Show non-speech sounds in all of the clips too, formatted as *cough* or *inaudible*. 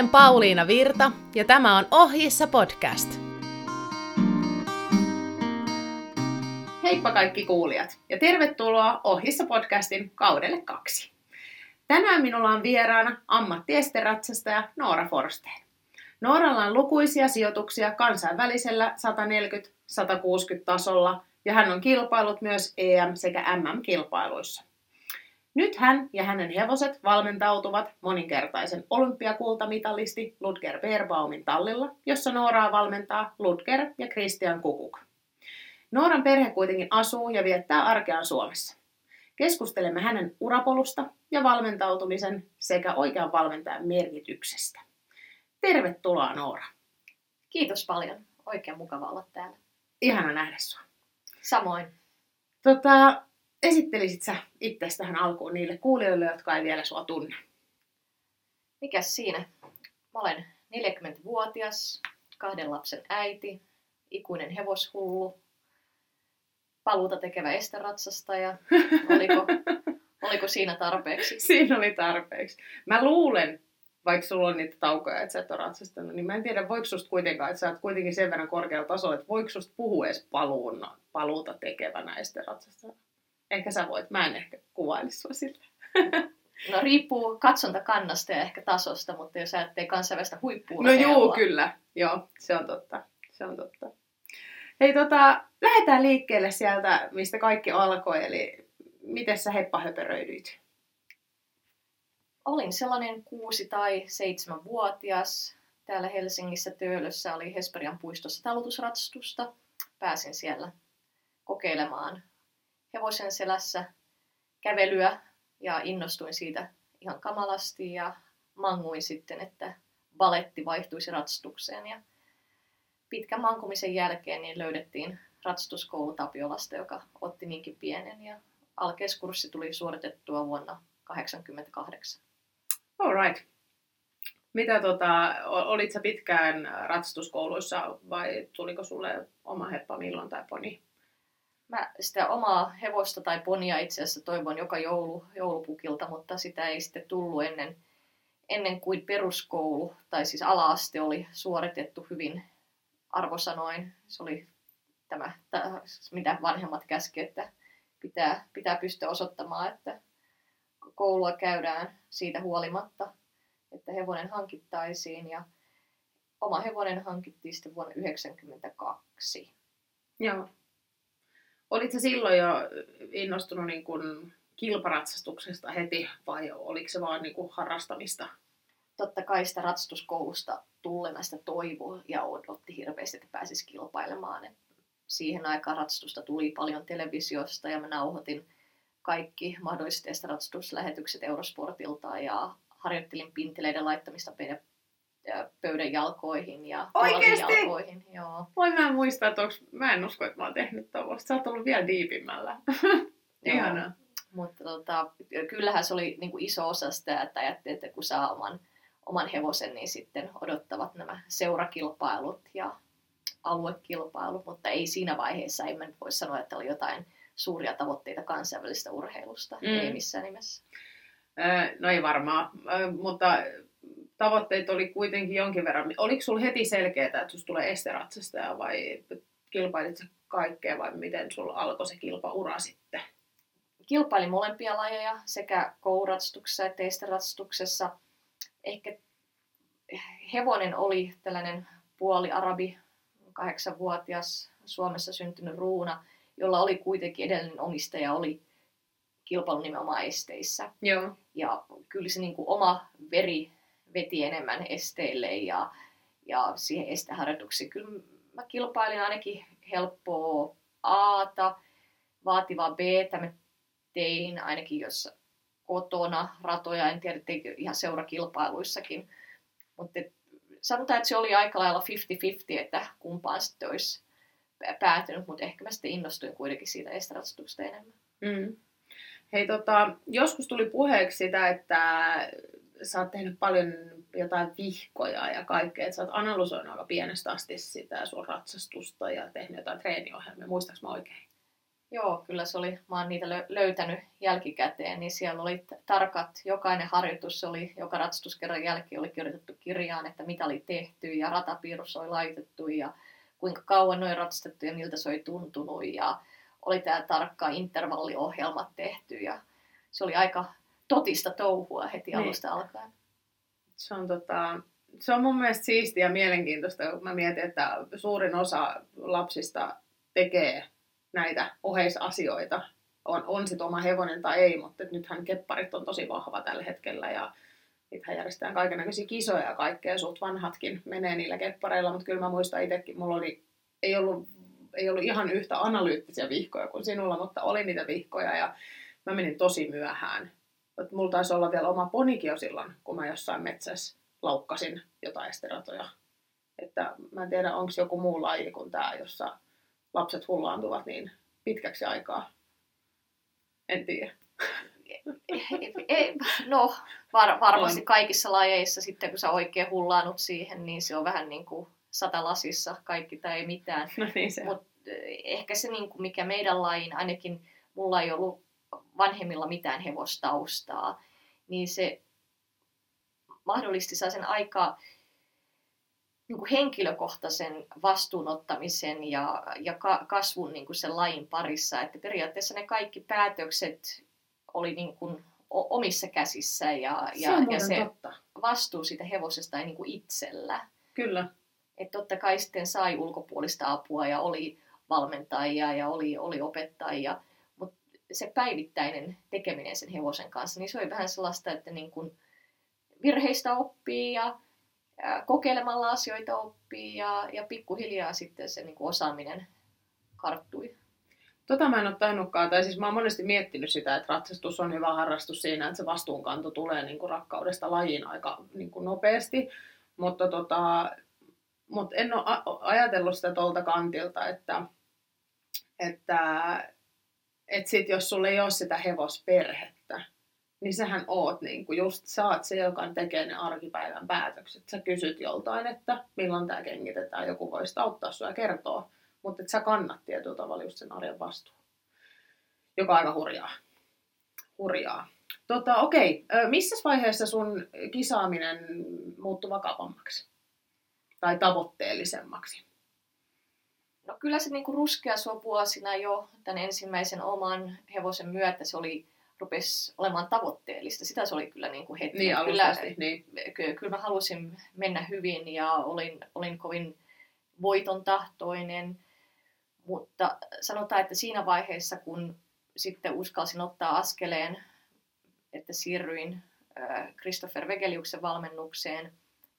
olen Pauliina Virta ja tämä on Ohjissa podcast. Heippa kaikki kuulijat ja tervetuloa Ohjissa podcastin kaudelle kaksi. Tänään minulla on vieraana ammattiesteratsastaja Noora Forsteen. Nooralla on lukuisia sijoituksia kansainvälisellä 140-160 tasolla ja hän on kilpailut myös EM- sekä MM-kilpailuissa. Nyt hän ja hänen hevoset valmentautuvat moninkertaisen olympiakultamitalisti Ludger Beerbaumin tallilla, jossa Nooraa valmentaa Ludger ja Christian Kukuk. Nooran perhe kuitenkin asuu ja viettää arkeaan Suomessa. Keskustelemme hänen urapolusta ja valmentautumisen sekä oikean valmentajan merkityksestä. Tervetuloa Noora. Kiitos paljon. Oikein mukava olla täällä. Ihana nähdä sinua. Samoin. Tota, esittelisit sä itse tähän alkuun niille kuulijoille, jotka ei vielä sua tunne? Mikäs siinä? Mä olen 40-vuotias, kahden lapsen äiti, ikuinen hevoshullu, paluuta tekevä esteratsastaja. *laughs* Oliko, oliko siinä tarpeeksi? Siinä oli tarpeeksi. Mä luulen, vaikka sulla on niitä taukoja, että sä et ole ratsastanut, niin mä en tiedä, voiko susta kuitenkaan, että sä oot kuitenkin sen verran korkealla tasolla, että voiko susta puhua edes paluuna, paluuta tekevänä esteratsastajana? Ehkä sä voit, mä en ehkä kuvailisi sua sillä. No riippuu katsontakannasta ja ehkä tasosta, mutta jos ajattelee kansainvälistä huippua. No juu, kyllä. Joo, se on totta. Se on totta. Hei, tota, lähdetään liikkeelle sieltä, mistä kaikki alkoi, eli miten sä heppahöperöidyit? Olin sellainen kuusi tai seitsemän vuotias. Täällä Helsingissä Töölössä oli Hesperian puistossa talutusratsastusta. Pääsin siellä kokeilemaan hevosen selässä kävelyä ja innostuin siitä ihan kamalasti ja manguin sitten, että baletti vaihtuisi ratsastukseen. Ja pitkän mankumisen jälkeen niin löydettiin ratsastuskoulu Tapiolasta, joka otti niinkin pienen ja alkeiskurssi tuli suoritettua vuonna 1988. All right. Mitä tota, olit sä pitkään ratsastuskouluissa vai tuliko sulle oma heppa milloin tai poni? Mä sitä omaa hevosta tai ponia itse asiassa toivon joka joulu, joulupukilta, mutta sitä ei sitten tullut ennen, ennen kuin peruskoulu, tai siis ala-aste oli suoritettu hyvin arvosanoin. Se oli tämä, mitä vanhemmat käski, että pitää, pitää pystyä osoittamaan, että koulua käydään siitä huolimatta, että hevonen hankittaisiin. Ja oma hevonen hankittiin sitten vuonna 1992. Joo. Olitko silloin jo innostunut niin kuin kilparatsastuksesta heti vai oliko se vaan niin kuin harrastamista? Totta kai sitä ratsastuskoulusta tulleena sitä toivoa ja odotti hirveästi, että pääsisi kilpailemaan. Et siihen aikaan ratsastusta tuli paljon televisiosta ja mä nauhoitin kaikki mahdolliset ratsastuslähetykset Eurosportilta ja harjoittelin pinteleiden laittamista pöydän jalkoihin ja jalkoihin. Joo. Voi mä en muista, että onks, mä en usko, että mä oon tehnyt tuollaista. Sä oot ollut vielä diipimmällä. *laughs* Ihanaa. Mutta tota, kyllähän se oli niin kuin iso osa sitä, että ajattelin, että kun saa oman, oman hevosen, niin sitten odottavat nämä seurakilpailut ja aluekilpailut, mutta ei siinä vaiheessa, ei mä nyt voi sanoa, että oli jotain suuria tavoitteita kansainvälistä urheilusta, mm. ei missään nimessä. No ei varmaan, mutta tavoitteet oli kuitenkin jonkin verran. Oliko sulla heti selkeää, että susta tulee esteratsastaja vai kilpailit sä kaikkea vai miten sulla alkoi se kilpaura sitten? Kilpailin molempia lajeja sekä kouratstuksessa että esteratstuksessa. Ehkä hevonen oli tällainen puoli arabi, kahdeksanvuotias Suomessa syntynyt ruuna, jolla oli kuitenkin edellinen omistaja oli kilpailun nimenomaan esteissä. Joo. Ja kyllä se niin kuin oma veri veti enemmän esteille ja, ja siihen esteharjoituksiin. Kyllä mä kilpailin ainakin helppoa Aata, vaativaa B, mä tein ainakin jos kotona ratoja, en tiedä teikö ihan seurakilpailuissakin, mutta sanotaan, että se oli aika lailla 50-50, että kumpaan sitten olisi päätynyt, mutta ehkä mä sitten innostuin kuitenkin siitä estratsatuksesta enemmän. Mm. Hei, tota, joskus tuli puheeksi sitä, että sä oot tehnyt paljon jotain vihkoja ja kaikkea, että sä oot analysoinut aika pienestä asti sitä sun ratsastusta ja tehnyt jotain treeniohjelmia, muistaaks mä oikein? Joo, kyllä se oli, mä oon niitä löytänyt jälkikäteen, niin siellä oli tarkat, jokainen harjoitus oli, joka ratsastuskerran jälkeen oli kirjoitettu kirjaan, että mitä oli tehty ja ratapiirus oli laitettu ja kuinka kauan noin ratsastettu ja miltä se oli tuntunut ja oli tämä tarkka intervalliohjelmat tehty ja se oli aika totista touhua heti niin. alusta alkaen. Se on, tota, se on mun mielestä siistiä ja mielenkiintoista, kun mä mietin, että suurin osa lapsista tekee näitä oheisasioita. On, on sitten oma hevonen tai ei, mutta nythän kepparit on tosi vahva tällä hetkellä ja Niitähän järjestetään kaikenlaisia kisoja ja kaikkea, suht vanhatkin menee niillä keppareilla, mutta kyllä mä muistan itsekin, mulla oli, ei ollut, ei ollut ihan yhtä analyyttisiä vihkoja kuin sinulla, mutta oli niitä vihkoja ja mä menin tosi myöhään. Et mulla taisi olla vielä oma ponikin jo silloin, kun mä jossain metsässä laukkasin jotain esteratoja. Että mä en tiedä, onko joku muu laji kuin tämä, jossa lapset hullaantuvat niin pitkäksi aikaa. En tiedä. no, var, varmasti kaikissa lajeissa sitten, kun sä oikein hullaanut siihen, niin se on vähän niin kuin sata lasissa kaikki tai ei mitään. *laughs* No niin se Mut eh, ehkä se, niin kuin mikä meidän lajiin, ainakin mulla ei ollut vanhemmilla mitään hevostaustaa, niin se mahdollisti sen aika niin kuin henkilökohtaisen vastuunottamisen ja, ja ka, kasvun niin kuin sen lajin parissa. Että periaatteessa ne kaikki päätökset oli niin kuin omissa käsissä ja, ja, se, ja se totta. vastuu siitä hevosesta ei niin kuin itsellä. Kyllä. Että totta kai sitten sai ulkopuolista apua ja oli valmentajia ja oli, oli opettajia, se päivittäinen tekeminen sen hevosen kanssa, niin se oli vähän sellaista, että niin kuin virheistä oppii ja kokeilemalla asioita oppii ja, ja pikkuhiljaa sitten se niin osaaminen karttui. Tota mä en ole tainnutkaan, tai siis mä oon monesti miettinyt sitä, että ratsastus on hyvä harrastus siinä, että se vastuunkanto tulee niin kuin rakkaudesta lajiin aika niin kuin nopeasti, mutta tota, mut en ole ajatellut sitä tuolta kantilta, että, että, että sit jos sulla ei ole sitä hevosperhettä, niin sähän oot niin kuin just, sä oot se, joka tekee ne arkipäivän päätökset. Sä kysyt joltain, että milloin tämä kengitetään, joku voisi auttaa sua ja kertoa mutta sä kannat tietyllä tavalla just sen arjen vastuun. Joka on aika hurjaa. hurjaa. Tota, okei, missä vaiheessa sun kisaaminen muuttui vakavammaksi? Tai tavoitteellisemmaksi? No kyllä se niinku ruskea sua vuosina jo tämän ensimmäisen oman hevosen myötä se oli, rupesi olemaan tavoitteellista. Sitä se oli kyllä niinku heti. Niin, kyllä, niin. Kyllä, kyllä mä halusin mennä hyvin ja olin, olin kovin voiton tahtoinen. Mutta sanotaan, että siinä vaiheessa, kun sitten uskalsin ottaa askeleen, että siirryin Christopher Vegeliuksen valmennukseen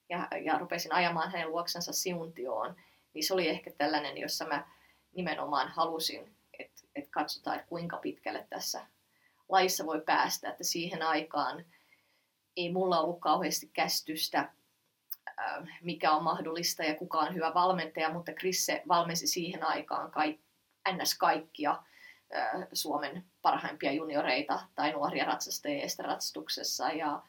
ja, ja rupesin ajamaan hänen luoksensa siuntioon, niin se oli ehkä tällainen, jossa mä nimenomaan halusin, että, että katsotaan, että kuinka pitkälle tässä laissa voi päästä, että siihen aikaan ei mulla ollut kauheasti käsitystä Äh, mikä on mahdollista ja kuka on hyvä valmentaja, mutta Krisse valmensi siihen aikaan kaik, ns. kaikkia äh, Suomen parhaimpia junioreita tai nuoria ratsastajia ratsastuksessa ja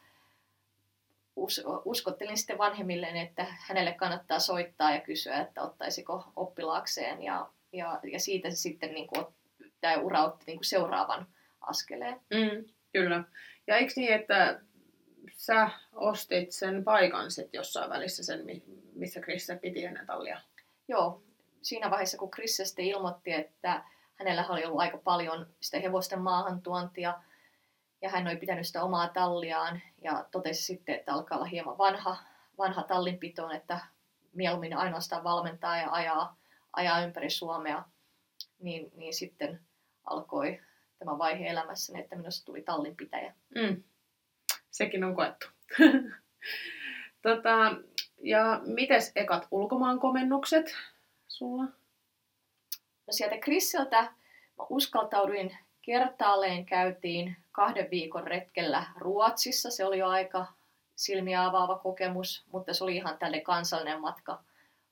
uskottelin sitten vanhemmilleen, että hänelle kannattaa soittaa ja kysyä, että ottaisiko oppilaakseen ja, ja, ja siitä se sitten niin kuin, tämä ura otti niin kuin seuraavan askeleen. Mm, kyllä. Ja eikö niin, että sä ostit sen paikan sit jossain välissä, sen, missä Krisse piti ennen tallia? Joo, siinä vaiheessa kun Krisse sitten ilmoitti, että hänellä oli ollut aika paljon sitä hevosten maahantuontia, ja hän oli pitänyt sitä omaa talliaan, ja totesi sitten, että alkaa olla hieman vanha, vanha tallinpitoon, että mieluummin ainoastaan valmentaa ja ajaa, ajaa ympäri Suomea, niin, niin sitten alkoi tämä vaihe elämässäni, että minusta tuli tallinpitäjä. Mm sekin on koettu. *laughs* tota, ja mites ekat ulkomaankomennukset sulla? No sieltä Krissiltä mä uskaltauduin kertaalleen käytiin kahden viikon retkellä Ruotsissa. Se oli jo aika silmiä avaava kokemus, mutta se oli ihan tälle kansallinen matka.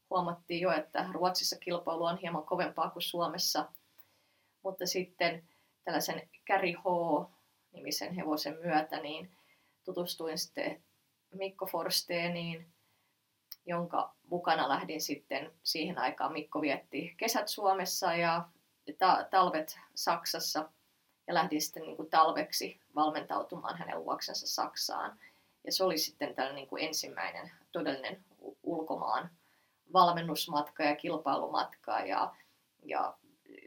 Huomattiin jo, että Ruotsissa kilpailu on hieman kovempaa kuin Suomessa. Mutta sitten tällaisen Käri H-nimisen hevosen myötä, niin tutustuin sitten Mikko Forsteeniin, jonka mukana lähdin sitten siihen aikaan. Mikko vietti kesät Suomessa ja ta- talvet Saksassa ja lähdin sitten niin kuin talveksi valmentautumaan hänen luoksensa Saksaan. Ja se oli sitten tällainen niin kuin ensimmäinen todellinen ulkomaan valmennusmatka ja kilpailumatka ja, ja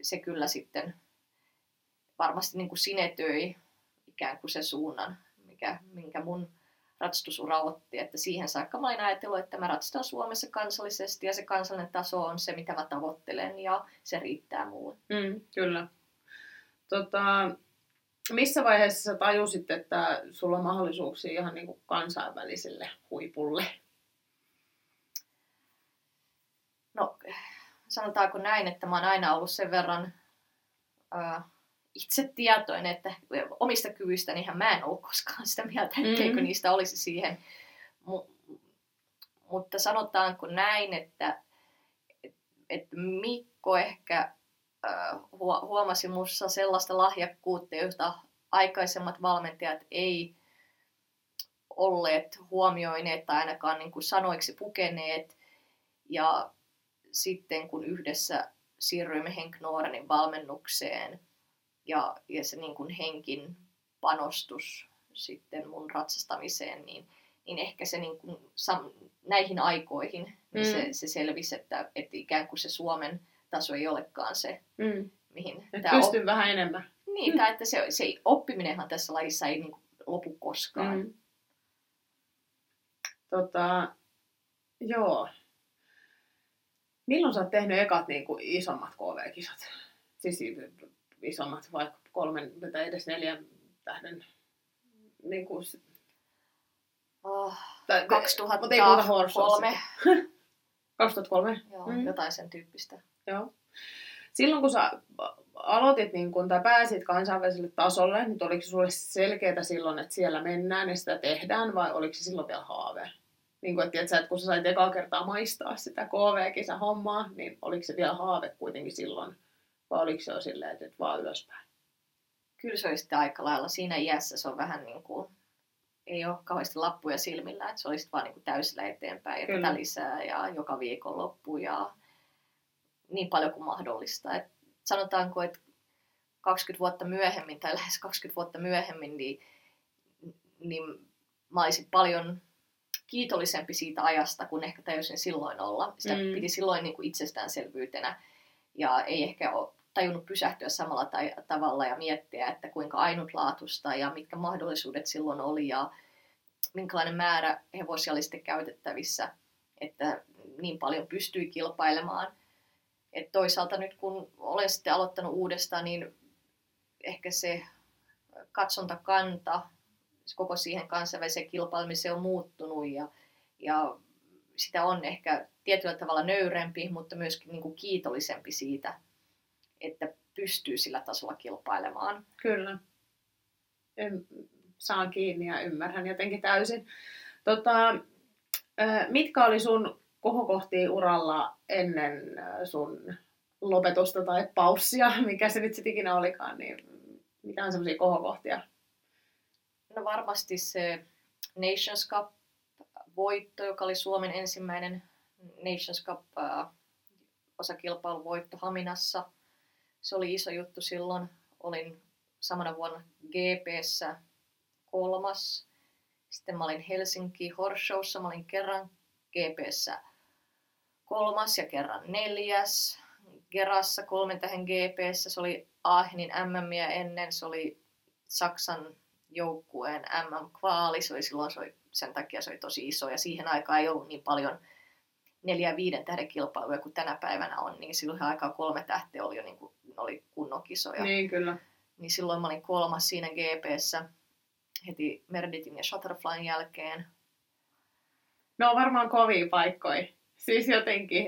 se kyllä sitten varmasti niin kuin sinetöi ikään kuin se suunnan, mikä, minkä mun ratsastusura otti, että siihen saakka mä olin ajatellut, että mä ratsastan Suomessa kansallisesti ja se kansallinen taso on se, mitä mä tavoittelen ja se riittää mulle. Mm, kyllä. Tota, missä vaiheessa sä tajusit, että sulla on mahdollisuuksia ihan niin kuin kansainväliselle huipulle? No, sanotaanko näin, että mä oon aina ollut sen verran ää, itse tietoinen, että omista kyvyistä mä en ole koskaan sitä mieltä, etteikö mm-hmm. niistä olisi siihen. M- mutta sanotaanko näin, että, että Mikko ehkä äh, huomasi minussa sellaista lahjakkuutta, jota aikaisemmat valmentajat ei olleet huomioineet tai ainakaan niin kuin sanoiksi pukeneet. Ja sitten kun yhdessä siirryimme Henk Noorenin valmennukseen ja, ja se niin kuin henkin panostus sitten mun ratsastamiseen, niin, niin ehkä se niin kuin, sam, näihin aikoihin niin mm. se, se selvisi, että, että ikään kuin se Suomen taso ei olekaan se, mm. mihin tämä pystyn op... vähän enemmän. Niin, tai että se, se oppiminenhan tässä lajissa ei niin kuin lopu koskaan. Mm. Tota, joo. Milloin sä oot tehnyt ekat niin kuin, isommat KV-kisat? Siis isommat, vaikka kolmen tai edes neljän tähden niin kuin, oh, tai, 2003. Mutta ei puhuta *laughs* 2003? Joo, mm. jotain sen tyyppistä. Joo. Silloin kun sä aloitit niin kun, tai pääsit kansainväliselle tasolle, niin oliko sulle selkeää silloin, että siellä mennään ja sitä tehdään, vai oliko se silloin vielä haave? Niin kuin, että, että kun sä sait ekaa kertaa maistaa sitä KV-kisä-hommaa, niin oliko se vielä haave kuitenkin silloin? Vai oliko se jo silleen, että vaan ylöspäin? Kyllä se oli sitten aika lailla. Siinä iässä se on vähän niin kuin, ei ole kauheasti lappuja silmillä, että se olisi vaan niin kuin täysillä eteenpäin ja tätä lisää ja joka viikon loppu ja niin paljon kuin mahdollista. Et sanotaanko, että 20 vuotta myöhemmin tai lähes 20 vuotta myöhemmin, niin, niin mä olisin paljon kiitollisempi siitä ajasta, kun ehkä täysin silloin olla. Sitä mm. piti silloin niin kuin itsestäänselvyytenä ja ei ehkä ole tajunnut pysähtyä samalla tai, tavalla ja miettiä, että kuinka ainutlaatuista ja mitkä mahdollisuudet silloin oli ja minkälainen määrä hevosia oli sitten käytettävissä, että niin paljon pystyi kilpailemaan. Et toisaalta nyt kun olen sitten aloittanut uudestaan, niin ehkä se katsontakanta koko siihen kansainväliseen kilpailemiseen on muuttunut ja, ja sitä on ehkä tietyllä tavalla nöyrempi, mutta myöskin niin kuin kiitollisempi siitä, että pystyy sillä tasolla kilpailemaan. Kyllä. En, saan kiinni ja ymmärrän jotenkin täysin. Tota, mitkä oli sun kohokohtia uralla ennen sun lopetusta tai paussia, *laughs* mikä se nyt sitten ikinä olikaan, niin mitä on semmoisia kohokohtia? No varmasti se Nations Cup voitto, joka oli Suomen ensimmäinen Nations Cup äh, osakilpailuvoitto Haminassa. Se oli iso juttu silloin. Olin samana vuonna GPssä kolmas. Sitten mä olin Helsinki Horshowssa, mä olin kerran GPssä kolmas ja kerran neljäs. Gerassa kolmen tähän GPssä, se oli Aachenin MM ennen, se oli Saksan joukkueen MM-kvaali, se oli silloin se oli, sen takia se oli tosi iso ja siihen aikaan ei ollut niin paljon neljä viiden tähden kilpailuja kuin tänä päivänä on, niin silloin aikaa kolme tähteä oli jo niin kuin, oli kunnon kisoja. Niin, kyllä. Niin silloin mä olin kolmas siinä GPssä heti Merditin ja Shutterflyn jälkeen. No varmaan kovia paikkoja. Siis jotenkin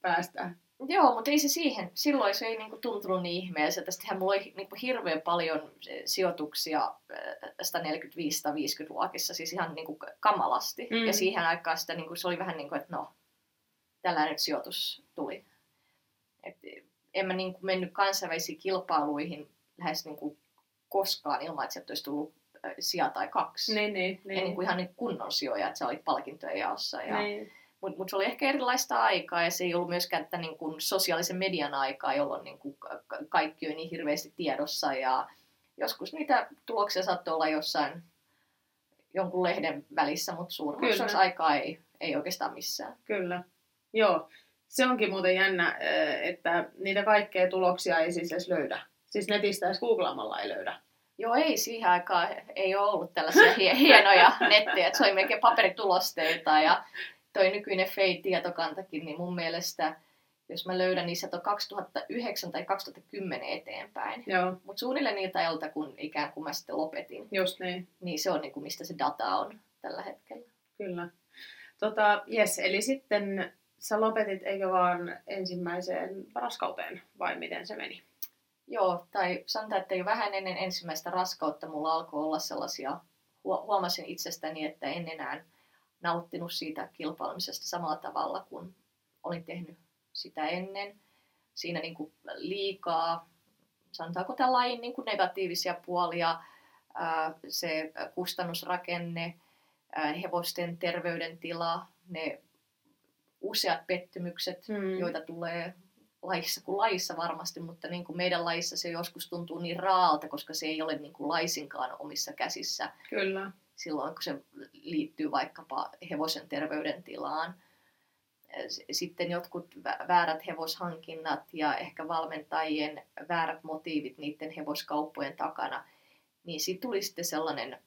päästä. Joo, mutta ei se siihen. Silloin se ei niinku tuntunut niin ihmeelliseltä. Sittenhän mulla oli niinku hirveän paljon sijoituksia 145-150 luokissa, siis ihan niinku kamalasti. Mm. Ja siihen aikaan sitä, niinku, se oli vähän niin kuin, että no, tällainen sijoitus tuli. En mä niinku mennyt kansainvälisiin kilpailuihin lähes niinku koskaan ilman, että sieltä olisi tullut sija tai kaksi. Niin, niin, niin. Ja niin kuin ihan niin kunnon sijoja, että sä olit palkintojen jaossa. Ja, niin. Mutta mut se oli ehkä erilaista aikaa ja se ei ollut myöskään että niin kuin sosiaalisen median aikaa, jolloin niin kuin kaikki on niin hirveästi tiedossa ja joskus niitä tuloksia saattoi olla jossain jonkun lehden välissä, mutta suurin aikaa ei, ei oikeastaan missään. Kyllä, joo. Se onkin muuten jännä, että niitä kaikkea tuloksia ei siis edes löydä. Siis netistä edes googlaamalla ei löydä. Joo, ei siihen aikaan ei ole ollut tällaisia *laughs* hienoja nettejä, että se oli melkein paperitulosteita ja toi nykyinen FEI-tietokantakin, niin mun mielestä, jos mä löydän, niin sieltä on 2009 tai 2010 eteenpäin. Mutta suunnilleen niiltä ajalta, kun ikään kuin mä sitten lopetin. Just niin. Niin se on niin kuin, mistä se data on tällä hetkellä. Kyllä. Tota, yes, eli sitten sä lopetit, eikö vaan ensimmäiseen raskauteen, vai miten se meni? Joo, tai sanotaan, että jo vähän ennen ensimmäistä raskautta mulla alkoi olla sellaisia, huomasin itsestäni, että en enää nauttinut siitä kilpailemisesta samalla tavalla kuin olin tehnyt sitä ennen. Siinä niin kuin liikaa, sanotaanko tämän lajin niin kuin negatiivisia puolia, se kustannusrakenne, hevosten terveydentila, ne useat pettymykset, hmm. joita tulee lajissa kuin lajissa varmasti, mutta niin kuin meidän lajissa se joskus tuntuu niin raalta, koska se ei ole niin kuin laisinkaan omissa käsissä. Kyllä. Silloin kun se liittyy vaikkapa hevosen terveydentilaan. Sitten jotkut väärät hevoshankinnat ja ehkä valmentajien väärät motiivit niiden hevoskauppojen takana, niin siitä tuli sitten sellainen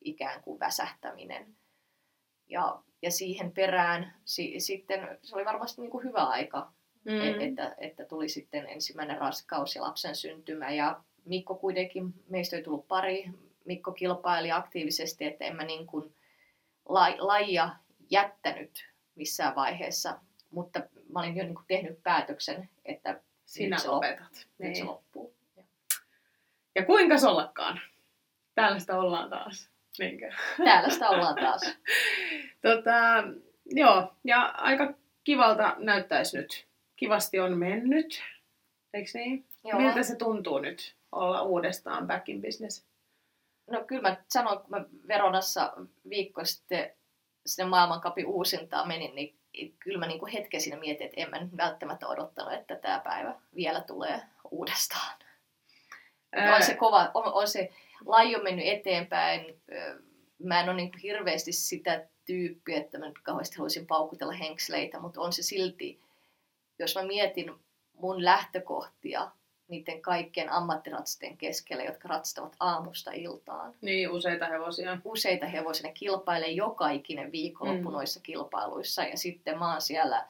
ikään kuin väsähtäminen. Ja, ja siihen perään si, sitten se oli varmasti niin kuin hyvä aika mm. E-, että, että tuli sitten ensimmäinen raskaus ja lapsen syntymä. Ja Mikko kuitenkin, meistä ei tullut pari, Mikko kilpaili aktiivisesti, että en mä niin kuin lajia jättänyt missään vaiheessa, mutta mä olin jo niin kuin tehnyt päätöksen, että sinä nyt lopetat. Nyt niin. se loppuu. Ja. kuinka sollakaan? Täällä sitä ollaan taas. Niinkö? Täällä sitä ollaan taas. *laughs* tota, joo, ja aika kivalta näyttäisi nyt kivasti on mennyt, eikö niin? Joo. Miltä se tuntuu nyt olla uudestaan back in business? No kyllä mä sanoin, kun mä Veronassa viikko sitten sinne maailmankapin uusintaan menin, niin kyllä mä niinku hetken siinä mietin, että en mä välttämättä odottanut, että tämä päivä vielä tulee uudestaan. Ää... On se kova, on, on se laji on mennyt eteenpäin. Mä en ole niinku hirveästi sitä tyyppiä, että mä nyt kauheasti haluaisin paukutella henksleitä, mutta on se silti jos mä mietin mun lähtökohtia niiden kaikkien ammattiratsisten keskellä, jotka ratsastavat aamusta iltaan. Niin, useita hevosia. Useita hevosia. Ne kilpailee joka ikinen viikonloppu mm. noissa kilpailuissa. Ja sitten mä oon siellä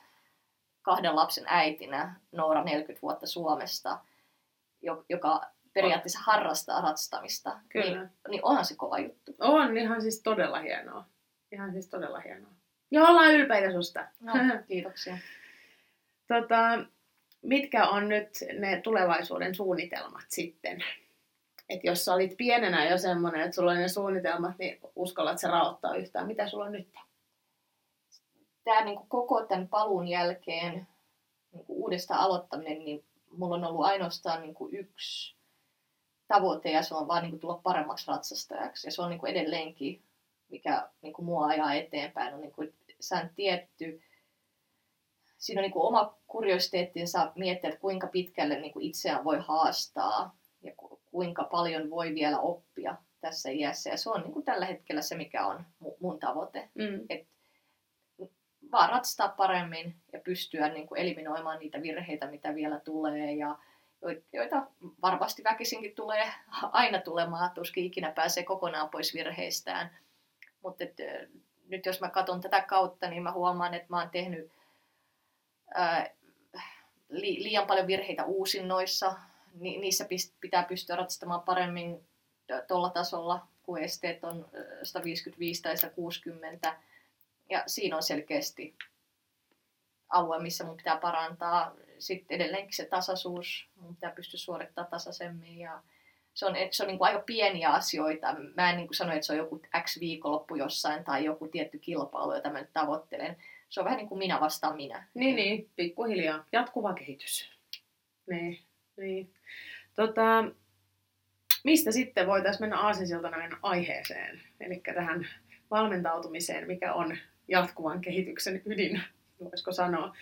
kahden lapsen äitinä, Noora 40 vuotta Suomesta, joka periaatteessa harrastaa ratsastamista. Kyllä. Niin, niin onhan se kova juttu. On, ihan siis todella hienoa. Ihan siis todella hienoa. Ja ollaan ylpeitä susta. No, *laughs* kiitoksia. Tota, mitkä on nyt ne tulevaisuuden suunnitelmat sitten? Et jos sä olit pienenä jo semmoinen, että sulla oli ne suunnitelmat, niin uskallat sä raottaa yhtään. Mitä sulla on nyt? Tämä niin koko tämän paluun jälkeen niin uudesta aloittaminen, niin mulla on ollut ainoastaan niin yksi tavoite ja se on vaan niin tulla paremmaksi ratsastajaksi. Ja se on niin edelleenkin, mikä niin mua ajaa eteenpäin, on niin kuin, tietty siinä on niin kuin oma kuriositeettinsa miettiä, että kuinka pitkälle niin kuin itseään voi haastaa ja kuinka paljon voi vielä oppia tässä iässä. Ja se on niin kuin tällä hetkellä se, mikä on mun tavoite. Mm. Et vaan ratsastaa paremmin ja pystyä niin kuin eliminoimaan niitä virheitä, mitä vielä tulee. Ja joita varmasti väkisinkin tulee *laughs* aina tulemaan, tuskin ikinä pääsee kokonaan pois virheistään. Mutta nyt jos mä katson tätä kautta, niin mä huomaan, että mä oon tehnyt liian paljon virheitä uusinnoissa. Ni, niissä pitää pystyä ratsastamaan paremmin tuolla tasolla, kun esteet on 155 tai 160. Ja siinä on selkeästi alue, missä mun pitää parantaa. Sitten edelleenkin se tasaisuus, mun pitää pystyä suorittamaan tasaisemmin ja se on, se on niin kuin aika pieniä asioita. Mä en niin kuin sano, että se on joku X viikonloppu jossain tai joku tietty kilpailu, jota mä nyt tavoittelen se on vähän niin kuin minä vastaan minä. Niin, niin, pikkuhiljaa. Jatkuva kehitys. Niin, niin. Tota, mistä sitten voitaisiin mennä aasinsiltana aiheeseen, eli tähän valmentautumiseen, mikä on jatkuvan kehityksen ydin, voisiko sanoa.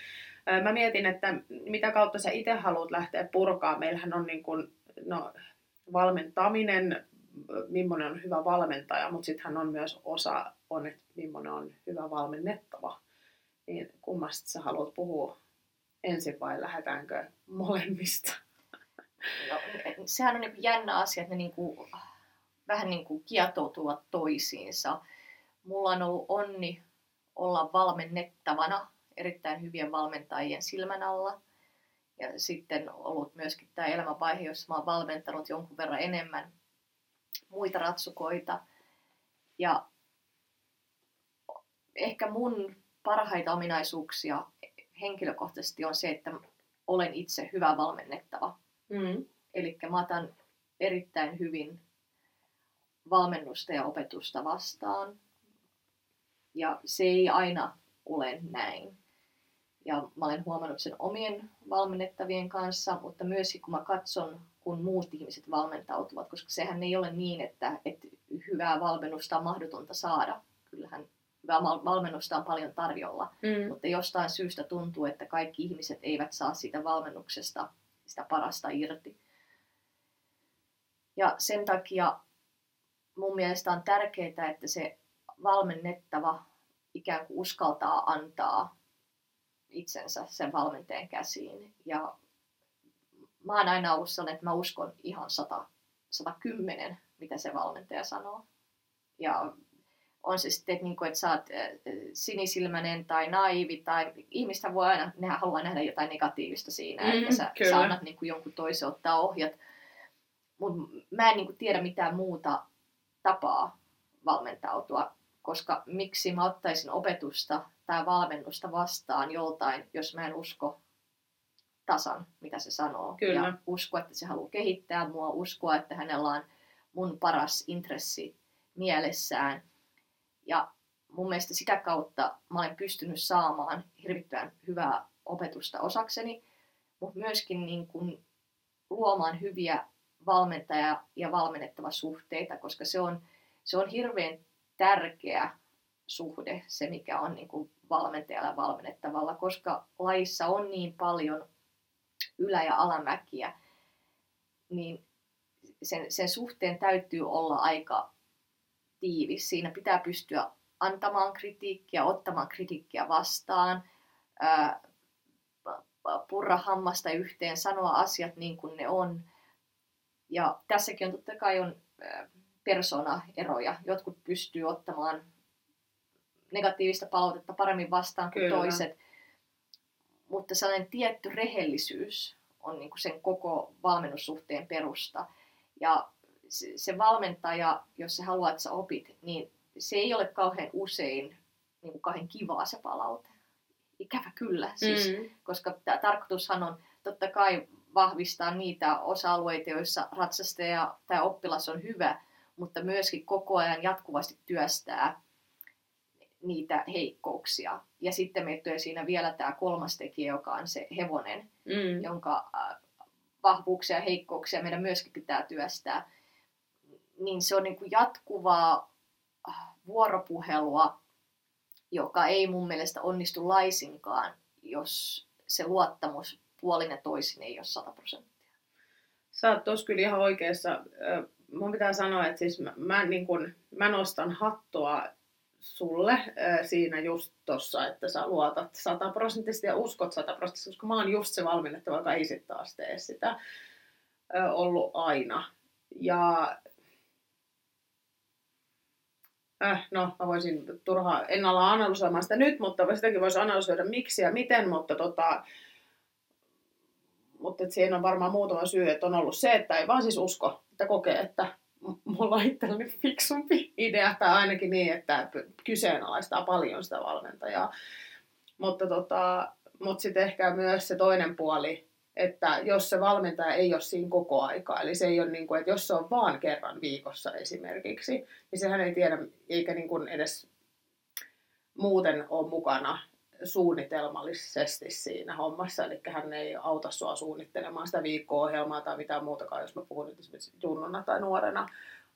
Mä mietin, että mitä kautta sä itse haluat lähteä purkaa. Meillähän on niin kuin, no, valmentaminen, millainen on hyvä valmentaja, mutta sittenhän on myös osa on, että millainen on hyvä valmennettava. Niin kummasta sä haluat puhua ensin vai lähdetäänkö molemmista? No, sehän on niin jännä asia, että ne niin kuin, vähän niin kuin kietoutuvat toisiinsa. Mulla on ollut onni olla valmennettavana erittäin hyvien valmentajien silmän alla. Ja sitten ollut myöskin tämä elämänvaihe, jossa mä oon valmentanut jonkun verran enemmän muita ratsukoita. Ja ehkä mun parhaita ominaisuuksia henkilökohtaisesti on se, että olen itse hyvä valmennettava. Mm. Eli mä otan erittäin hyvin valmennusta ja opetusta vastaan. Ja se ei aina ole näin. Ja mä olen huomannut sen omien valmennettavien kanssa, mutta myös kun mä katson, kun muut ihmiset valmentautuvat, koska sehän ei ole niin, että, että hyvää valmennusta on mahdotonta saada. Kyllähän hyvää valmennusta on paljon tarjolla, mm. mutta jostain syystä tuntuu, että kaikki ihmiset eivät saa siitä valmennuksesta sitä parasta irti. Ja sen takia mun mielestä on tärkeää, että se valmennettava ikään kuin uskaltaa antaa itsensä sen valmentajan käsiin. Ja mä oon aina ollut sellainen, että mä uskon ihan 100, 110, mitä se valmentaja sanoo. Ja on se sitten, että, niin kuin, että sä oot sinisilmäinen tai naivi, tai ihmistä voi aina, nehän haluaa nähdä jotain negatiivista siinä, mm, että sä, sä annat niin kuin jonkun toisen ottaa ohjat. Mutta mä en niin kuin, tiedä mitään muuta tapaa valmentautua, koska miksi mä ottaisin opetusta tai valmennusta vastaan joltain, jos mä en usko tasan, mitä se sanoo. Kyllä. Ja usko, että se haluaa kehittää mua, uskoa, että hänellä on mun paras intressi mielessään. Ja mun mielestä sitä kautta mä olen pystynyt saamaan hirvittävän hyvää opetusta osakseni, mutta myöskin niin kuin luomaan hyviä valmentaja- ja valmennettava suhteita, koska se on, se on hirveän tärkeä suhde, se mikä on niin kuin valmentajalla valmennettavalla, koska laissa on niin paljon ylä- ja alamäkiä, niin sen, sen suhteen täytyy olla aika tiivis. Siinä pitää pystyä antamaan kritiikkiä, ottamaan kritiikkiä vastaan, ää, purra hammasta yhteen, sanoa asiat niin kuin ne on. Ja tässäkin on totta kai on persona-eroja. Jotkut pystyy ottamaan negatiivista palautetta paremmin vastaan kuin Kyllä. toiset. Mutta sellainen tietty rehellisyys on niin kuin sen koko valmennussuhteen perusta. Ja se valmentaja, jos se haluaa, että sä opit, niin se ei ole kauhean usein niin kuin kauhean kivaa se palaute. Ikävä kyllä, siis, mm. koska tämä tarkoitushan on totta kai vahvistaa niitä osa-alueita, joissa ratsastaja tai oppilas on hyvä, mutta myöskin koko ajan jatkuvasti työstää niitä heikkouksia. Ja sitten meitä siinä vielä tämä kolmas tekijä, joka on se hevonen, mm. jonka äh, vahvuuksia ja heikkouksia meidän myöskin pitää työstää. Niin se on niin kuin jatkuvaa äh, vuoropuhelua, joka ei mun mielestä onnistu laisinkaan, jos se luottamus puolin ja toisin ei ole 100 prosenttia. Sä oot tuossa kyllä ihan oikeassa. Mun pitää sanoa, että siis mä, mä, niin kun, mä nostan hattua sulle siinä just tossa, että sä luotat sataprosenttisesti ja uskot sataprosenttisesti, koska mä oon just se valmennettava, joka ei sitten taas tee sitä ollut aina. Ja äh, no, mä voisin turhaa, en ala analysoimaan sitä nyt, mutta sitäkin voisi analysoida miksi ja miten, mutta tota, mutta et siinä on varmaan muutama syy, että on ollut se, että ei vaan siis usko, että kokee, että mulla on itselleni fiksumpi idea, tai ainakin niin, että kyseenalaistaa paljon sitä valmentajaa. Mutta tota, mut sitten ehkä myös se toinen puoli, että jos se valmentaja ei ole siinä koko aikaa, eli se ei ole niin kuin, että jos se on vaan kerran viikossa esimerkiksi, niin sehän ei tiedä, eikä niin kuin edes muuten ole mukana suunnitelmallisesti siinä hommassa, eli hän ei auta sua suunnittelemaan sitä viikko-ohjelmaa tai mitään muutakaan, jos mä puhun nyt esimerkiksi junnuna tai nuorena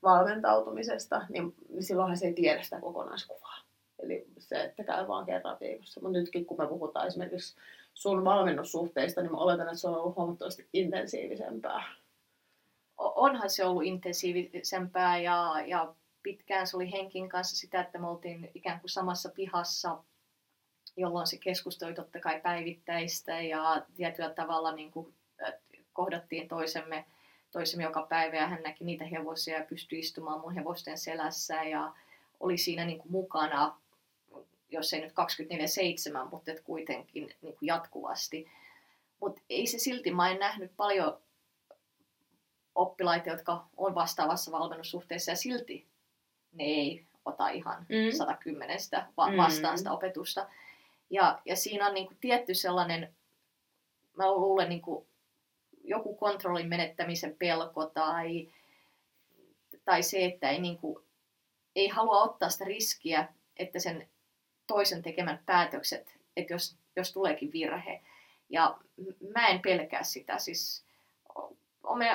valmentautumisesta, niin, silloinhan se ei tiedä sitä kokonaiskuvaa. Eli se, että käy vaan kerran viikossa. Mutta nytkin kun me puhutaan esimerkiksi sun valmennussuhteista, niin mä oletan, että se on ollut huomattavasti intensiivisempää. Onhan se ollut intensiivisempää ja, ja pitkään se oli Henkin kanssa sitä, että me oltiin ikään kuin samassa pihassa, jolloin se keskusteli totta kai päivittäistä ja tietyllä tavalla niin kuin kohdattiin toisemme, toisemme joka päivä ja hän näki niitä hevosia ja pystyi istumaan mun hevosten selässä ja oli siinä niin kuin mukana, jos ei nyt 24-7, mutta et kuitenkin niin kuin jatkuvasti. Mutta ei se silti, mä en nähnyt paljon oppilaita, jotka on vastaavassa valmennussuhteessa ja silti ne ei ota ihan mm. 110 va- mm. vastaan sitä opetusta. Ja, ja siinä on niin kuin tietty sellainen, mä luulen niin kuin joku kontrollin menettämisen pelko tai, tai se, että ei, niin kuin, ei halua ottaa sitä riskiä, että sen toisen tekemät päätökset, että jos, jos tuleekin virhe. Ja mä en pelkää sitä. Siis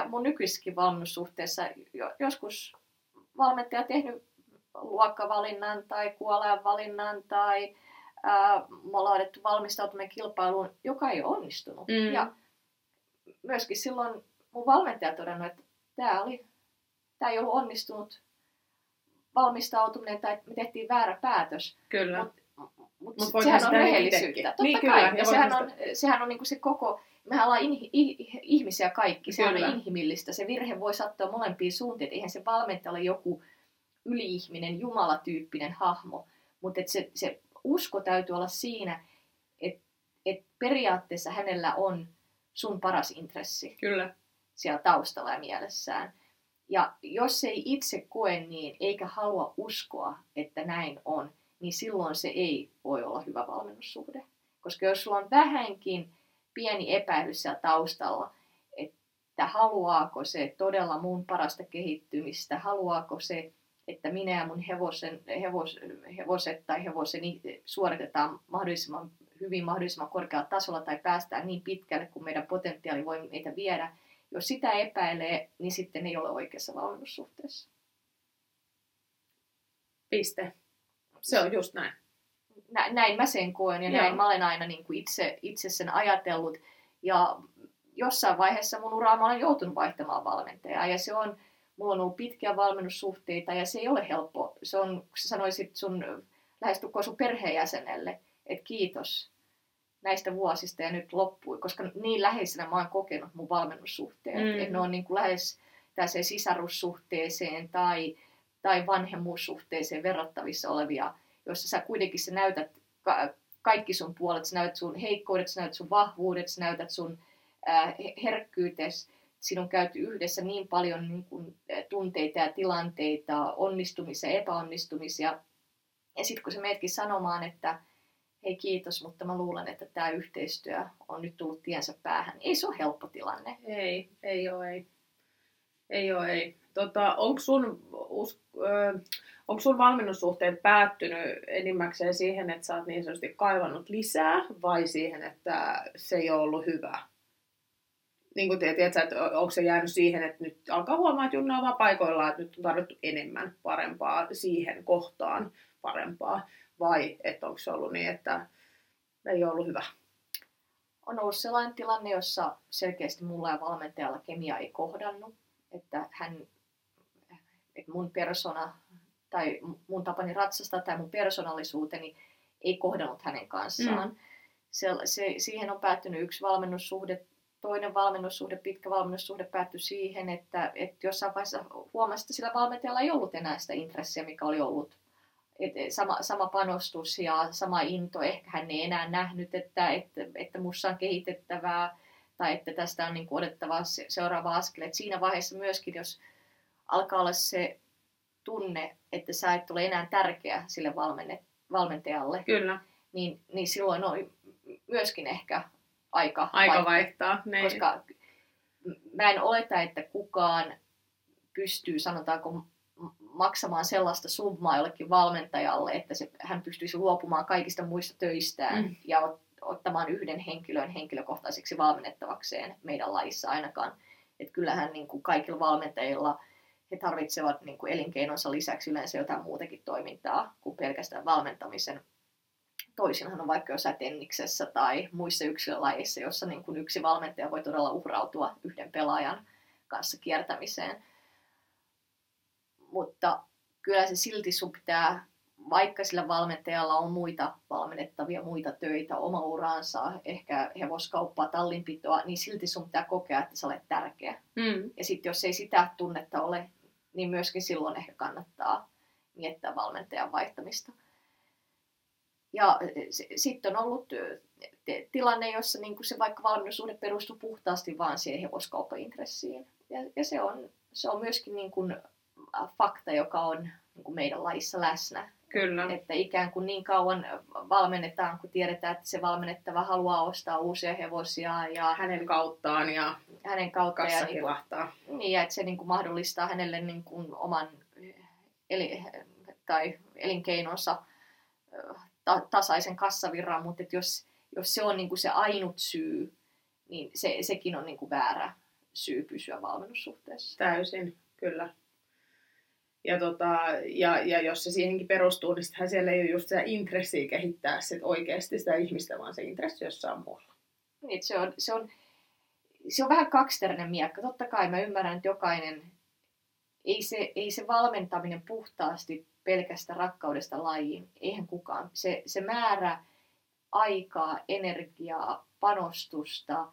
mun nykyisessäkin valmennussuhteessa joskus valmentaja tehnyt luokkavalinnan tai kuolean valinnan tai ää, me ollaan laadittu valmistautuminen kilpailuun, joka ei onnistunut. Mm. Ja myöskin silloin mun valmentaja todennut, että tämä, oli, tämä ei ollut onnistunut valmistautuminen tai me tehtiin väärä päätös. Kyllä. Mutta mut, mut sehän on rehellisyyttä. Totta niin, kai. Kyllä, ja sehän on, sehän on niinku se koko, mehän ollaan in, in, ihmisiä kaikki, se on inhimillistä. Se virhe voi sattua molempiin suuntiin. Eihän se valmentaja ole joku yliihminen, jumalatyyppinen hahmo. Mutta se, se usko täytyy olla siinä, että et periaatteessa hänellä on sun paras intressi. Kyllä. Siellä taustalla ja mielessään. Ja jos ei itse koe niin, eikä halua uskoa, että näin on, niin silloin se ei voi olla hyvä valmennussuhde. Koska jos sulla on vähänkin pieni epäilys siellä taustalla, että haluaako se todella mun parasta kehittymistä, haluaako se, että minä ja mun hevosen, hevos, hevoset tai hevoseni suoritetaan mahdollisimman hyvin, mahdollisimman korkealla tasolla tai päästään niin pitkälle, kuin meidän potentiaali voi meitä viedä. Jos sitä epäilee, niin sitten ei ole oikeassa valmennussuhteessa. Piste. Se on just näin. Nä, näin mä sen koen ja Joo. näin mä olen aina niin kuin itse, itse sen ajatellut. Ja jossain vaiheessa mun uraa mä olen joutunut vaihtamaan valmentajaa ja se on, mulla on ollut pitkiä valmennussuhteita ja se ei ole helppo. Se on, kun sä sanoisit sun lähestulkoon sun perheenjäsenelle, että kiitos näistä vuosista ja nyt loppui, koska niin läheisenä mä oon kokenut mun valmennussuhteet. Mm. Että ne on niin kuin lähes täseen sisarussuhteeseen tai, tai vanhemmuussuhteeseen verrattavissa olevia, joissa sä kuitenkin sä näytät ka- kaikki sun puolet, sä näytät sun heikkoudet, sä näytät sun vahvuudet, sä näytät sun äh, herkkyytes, siinä on käyty yhdessä niin paljon niin kuin, tunteita ja tilanteita, onnistumisia, epäonnistumisia. Ja sitten kun sä meetkin sanomaan, että hei kiitos, mutta mä luulen, että tämä yhteistyö on nyt tullut tiensä päähän. Ei se ole helppo tilanne. Ei, ei ole, ei. Ei ole, ei. Tota, onko sun, us, onko sun valmennussuhteet päättynyt enimmäkseen siihen, että sä oot niin sanotusti kaivannut lisää, vai siihen, että se ei ole ollut hyvä? Niin kuin tiedät, että onko se jäänyt siihen, että nyt alkaa huomaa, että Junna on vaan paikoillaan, että nyt on tarvittu enemmän parempaa siihen kohtaan parempaa vai että onko se ollut niin, että ei ollut hyvä? On ollut sellainen tilanne, jossa selkeästi mulla ja valmentajalla kemia ei kohdannut, että hän, että mun persona tai mun tapani ratsasta tai mun persoonallisuuteni ei kohdannut hänen kanssaan. Mm. Se, se, siihen on päättynyt yksi valmennussuhde, toinen valmennussuhde, pitkä valmennussuhde päättyi siihen, että, että jossain vaiheessa huomasi, että sillä valmentajalla ei ollut enää sitä intressiä, mikä oli ollut et sama, sama panostus ja sama into. Ehkä hän ei enää nähnyt, että, että, että mussa on kehitettävää tai että tästä on niin kuin seuraava askel. Et siinä vaiheessa myöskin, jos alkaa olla se tunne, että sä et ole enää tärkeä sille valmenne, valmentajalle, Kyllä. Niin, niin silloin on myöskin ehkä aika, aika vaihtaa. vaihtaa. Koska mä en oleta, että kukaan pystyy, sanotaanko, maksamaan sellaista summaa jollekin valmentajalle, että se, hän pystyisi luopumaan kaikista muista töistään mm. ja ot, ottamaan yhden henkilön henkilökohtaiseksi valmennettavakseen meidän lajissa ainakaan. Että kyllähän niin kuin kaikilla valmentajilla he tarvitsevat niin kuin elinkeinonsa lisäksi yleensä jotain muutakin toimintaa kuin pelkästään valmentamisen. Toisinhan on vaikka jossain tenniksessä tai muissa yksilölajeissa, jossa niin kuin yksi valmentaja voi todella uhrautua yhden pelaajan kanssa kiertämiseen. Mutta kyllä se silti sun pitää, vaikka sillä valmentajalla on muita valmennettavia, muita töitä, oma uraansa, ehkä hevoskauppaa, tallinpitoa, niin silti sun pitää kokea, että sä olet tärkeä. Mm. Ja sitten jos ei sitä tunnetta ole, niin myöskin silloin ehkä kannattaa miettiä valmentajan vaihtamista. Ja sitten on ollut tilanne, jossa niin se vaikka valmennussuhde perustuu puhtaasti vaan siihen hevoskauppaintressiin. Ja, ja se, on, se on myöskin niin kuin fakta, joka on niin kuin meidän laissa läsnä. Kyllä. Että ikään kuin niin kauan valmennetaan, kun tiedetään, että se valmennettava haluaa ostaa uusia hevosia. Ja hänen kauttaan ja hänen kautta kassa ja niin, kilahtaa. niin, ja että se niin kuin mahdollistaa hänelle niin kuin oman eli, tai elinkeinonsa ta, tasaisen kassavirran, mutta että jos, jos se on niin kuin se ainut syy, niin se, sekin on niin kuin väärä syy pysyä valmennussuhteessa. Täysin, kyllä. Ja, tota, ja, ja jos se siihenkin perustuu, niin sittenhän siellä ei ole just sitä intressiä kehittää sit oikeasti sitä ihmistä, vaan se intressi jossain muulla. Niin, se, on, se, on, se on vähän kaksiterinen miekka. Totta kai mä ymmärrän, että jokainen, ei se, ei se valmentaminen puhtaasti pelkästä rakkaudesta lajiin, eihän kukaan. Se, se määrä aikaa, energiaa, panostusta,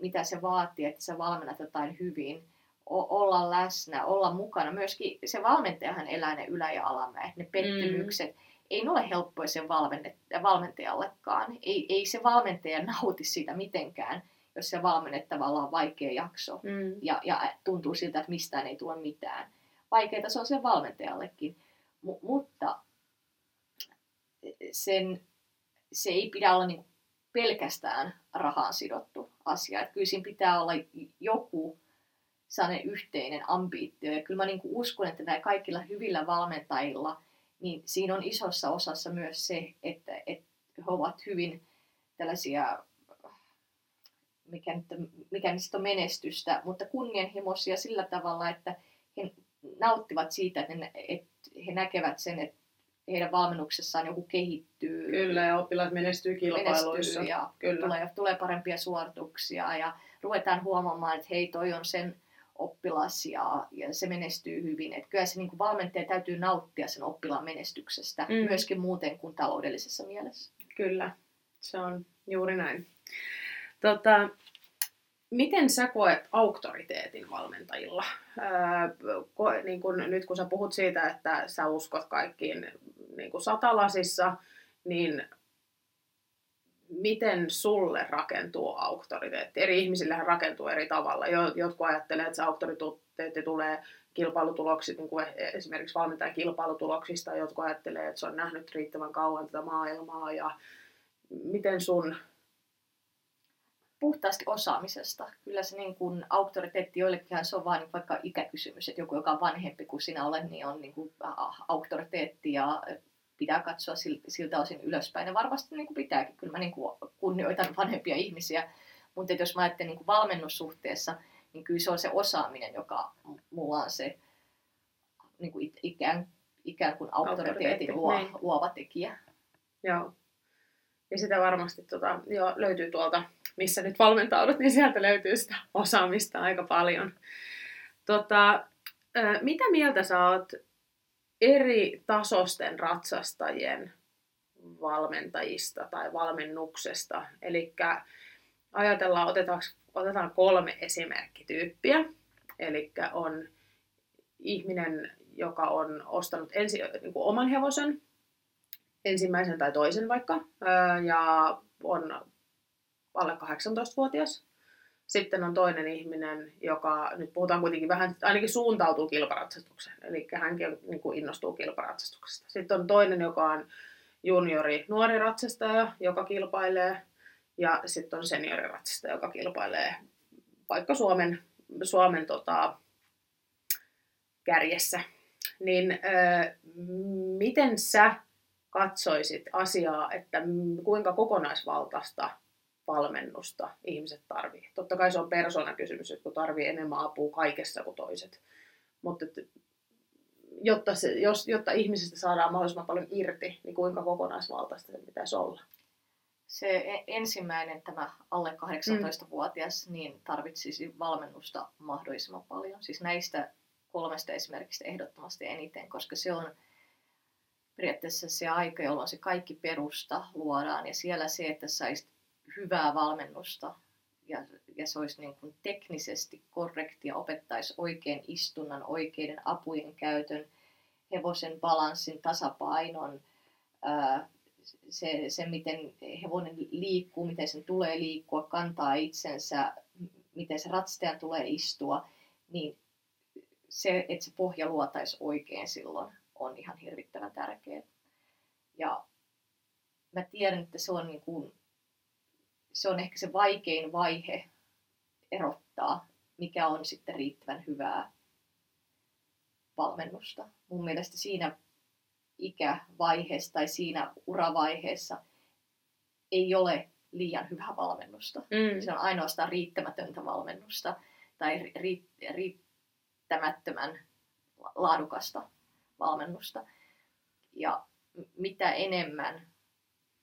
mitä se vaatii, että sä valmennat jotain hyvin, olla läsnä, olla mukana. Myöskin se valmentajahan elää ne ylä- ja alamäet, ne pettymykset. Mm. Ei ne ole helppoja sen valmentajallekaan. Ei, ei se valmentaja nauti siitä mitenkään, jos se valmennettavalla on vaikea jakso. Mm. Ja, ja tuntuu siltä, että mistään ei tule mitään. Vaikeita se on sen valmentajallekin. M- mutta sen, se ei pidä olla niin pelkästään rahaan sidottu asia. Että kyllä siinä pitää olla joku sellainen yhteinen ambitio. Ja kyllä mä niin uskon, että näillä kaikilla hyvillä valmentajilla, niin siinä on isossa osassa myös se, että, että he ovat hyvin tällaisia, mikä, nyt, mikä niistä on menestystä, mutta kunnianhimoisia sillä tavalla, että he nauttivat siitä, että, ne, että he näkevät sen, että heidän valmennuksessaan joku kehittyy. Kyllä, ja oppilaat menestyy kilpailuissa. Menestyy ja Kyllä. Tulee, tulee parempia suorituksia ja ruvetaan huomaamaan, että hei, toi on sen oppilas ja, ja se menestyy hyvin. Että kyllä se niin kuin valmentaja täytyy nauttia sen oppilaan menestyksestä mm. myöskin muuten kuin taloudellisessa mielessä. Kyllä, se on juuri näin. Tota, miten sä koet auktoriteetin valmentajilla? Öö, niin kun, nyt kun sä puhut siitä, että sä uskot kaikkiin niin satalasissa, niin miten sulle rakentuu auktoriteetti? Eri ihmisillähän rakentuu eri tavalla. Jotkut ajattelee, että se auktoriteetti tulee kilpailutuloksi, niin kuin esimerkiksi valmentajan kilpailutuloksista. Jotkut ajattelee, että se on nähnyt riittävän kauan tätä maailmaa. Ja miten sun puhtaasti osaamisesta. Kyllä se niin kuin auktoriteetti joillekin se on vain vaikka ikäkysymys, että joku, joka on vanhempi kuin sinä olet, niin on niin kuin auktoriteetti ja pitää katsoa siltä osin ylöspäin. Ja varmasti niin kuin pitääkin. Kyllä mä niin kuin kunnioitan vanhempia ihmisiä. Mutta jos mä ajattelen niin kuin valmennussuhteessa, niin kyllä se on se osaaminen, joka mulla on se niin kuin ikään, ikään kuin auktoriteetin luo, niin. luova tekijä. Joo. Ja sitä varmasti tota, jo, löytyy tuolta, missä nyt valmentaudut, niin sieltä löytyy sitä osaamista aika paljon. Tota, mitä mieltä sä oot eri tasosten ratsastajien valmentajista tai valmennuksesta. Eli ajatellaan, otetaan, otetaan kolme esimerkkityyppiä. Eli on ihminen, joka on ostanut ensi, niin kuin oman hevosen, ensimmäisen tai toisen vaikka, ja on alle 18-vuotias. Sitten on toinen ihminen, joka, nyt puhutaan kuitenkin vähän, ainakin suuntautuu kilparatsastukseen, eli hänkin niin kuin innostuu kilparatsastuksesta. Sitten on toinen, joka on juniori nuori ratsastaja, joka kilpailee, ja sitten on senioriratsastaja, joka kilpailee vaikka Suomen, Suomen tota, kärjessä. Niin ö, miten sä katsoisit asiaa, että kuinka kokonaisvaltaista valmennusta ihmiset tarvii. Totta kai se on persoonakysymys, että kun tarvii enemmän apua kaikessa kuin toiset. Mutta jotta, se, jos, jotta ihmisestä saadaan mahdollisimman paljon irti, niin kuinka kokonaisvaltaista se pitäisi olla? Se e- ensimmäinen, tämä alle 18-vuotias, mm. niin tarvitsisi valmennusta mahdollisimman paljon. Siis näistä kolmesta esimerkistä ehdottomasti eniten, koska se on periaatteessa se aika, jolloin se kaikki perusta luodaan ja siellä se, että saisi hyvää valmennusta ja, ja se olisi niin kuin teknisesti korrektia, opettaisi oikein istunnan, oikeiden apujen käytön, hevosen balanssin, tasapainon, ää, se, se, miten hevonen liikkuu, miten sen tulee liikkua, kantaa itsensä, miten se ratsastajan tulee istua, niin se, että se pohja luotaisi oikein silloin, on ihan hirvittävän tärkeää. Ja mä tiedän, että se on, niin kuin, se on ehkä se vaikein vaihe erottaa, mikä on sitten riittävän hyvää valmennusta. Mun mielestä siinä ikävaiheessa tai siinä uravaiheessa ei ole liian hyvää valmennusta. Mm. Se on ainoastaan riittämätöntä valmennusta tai riittämättömän laadukasta valmennusta. Ja mitä enemmän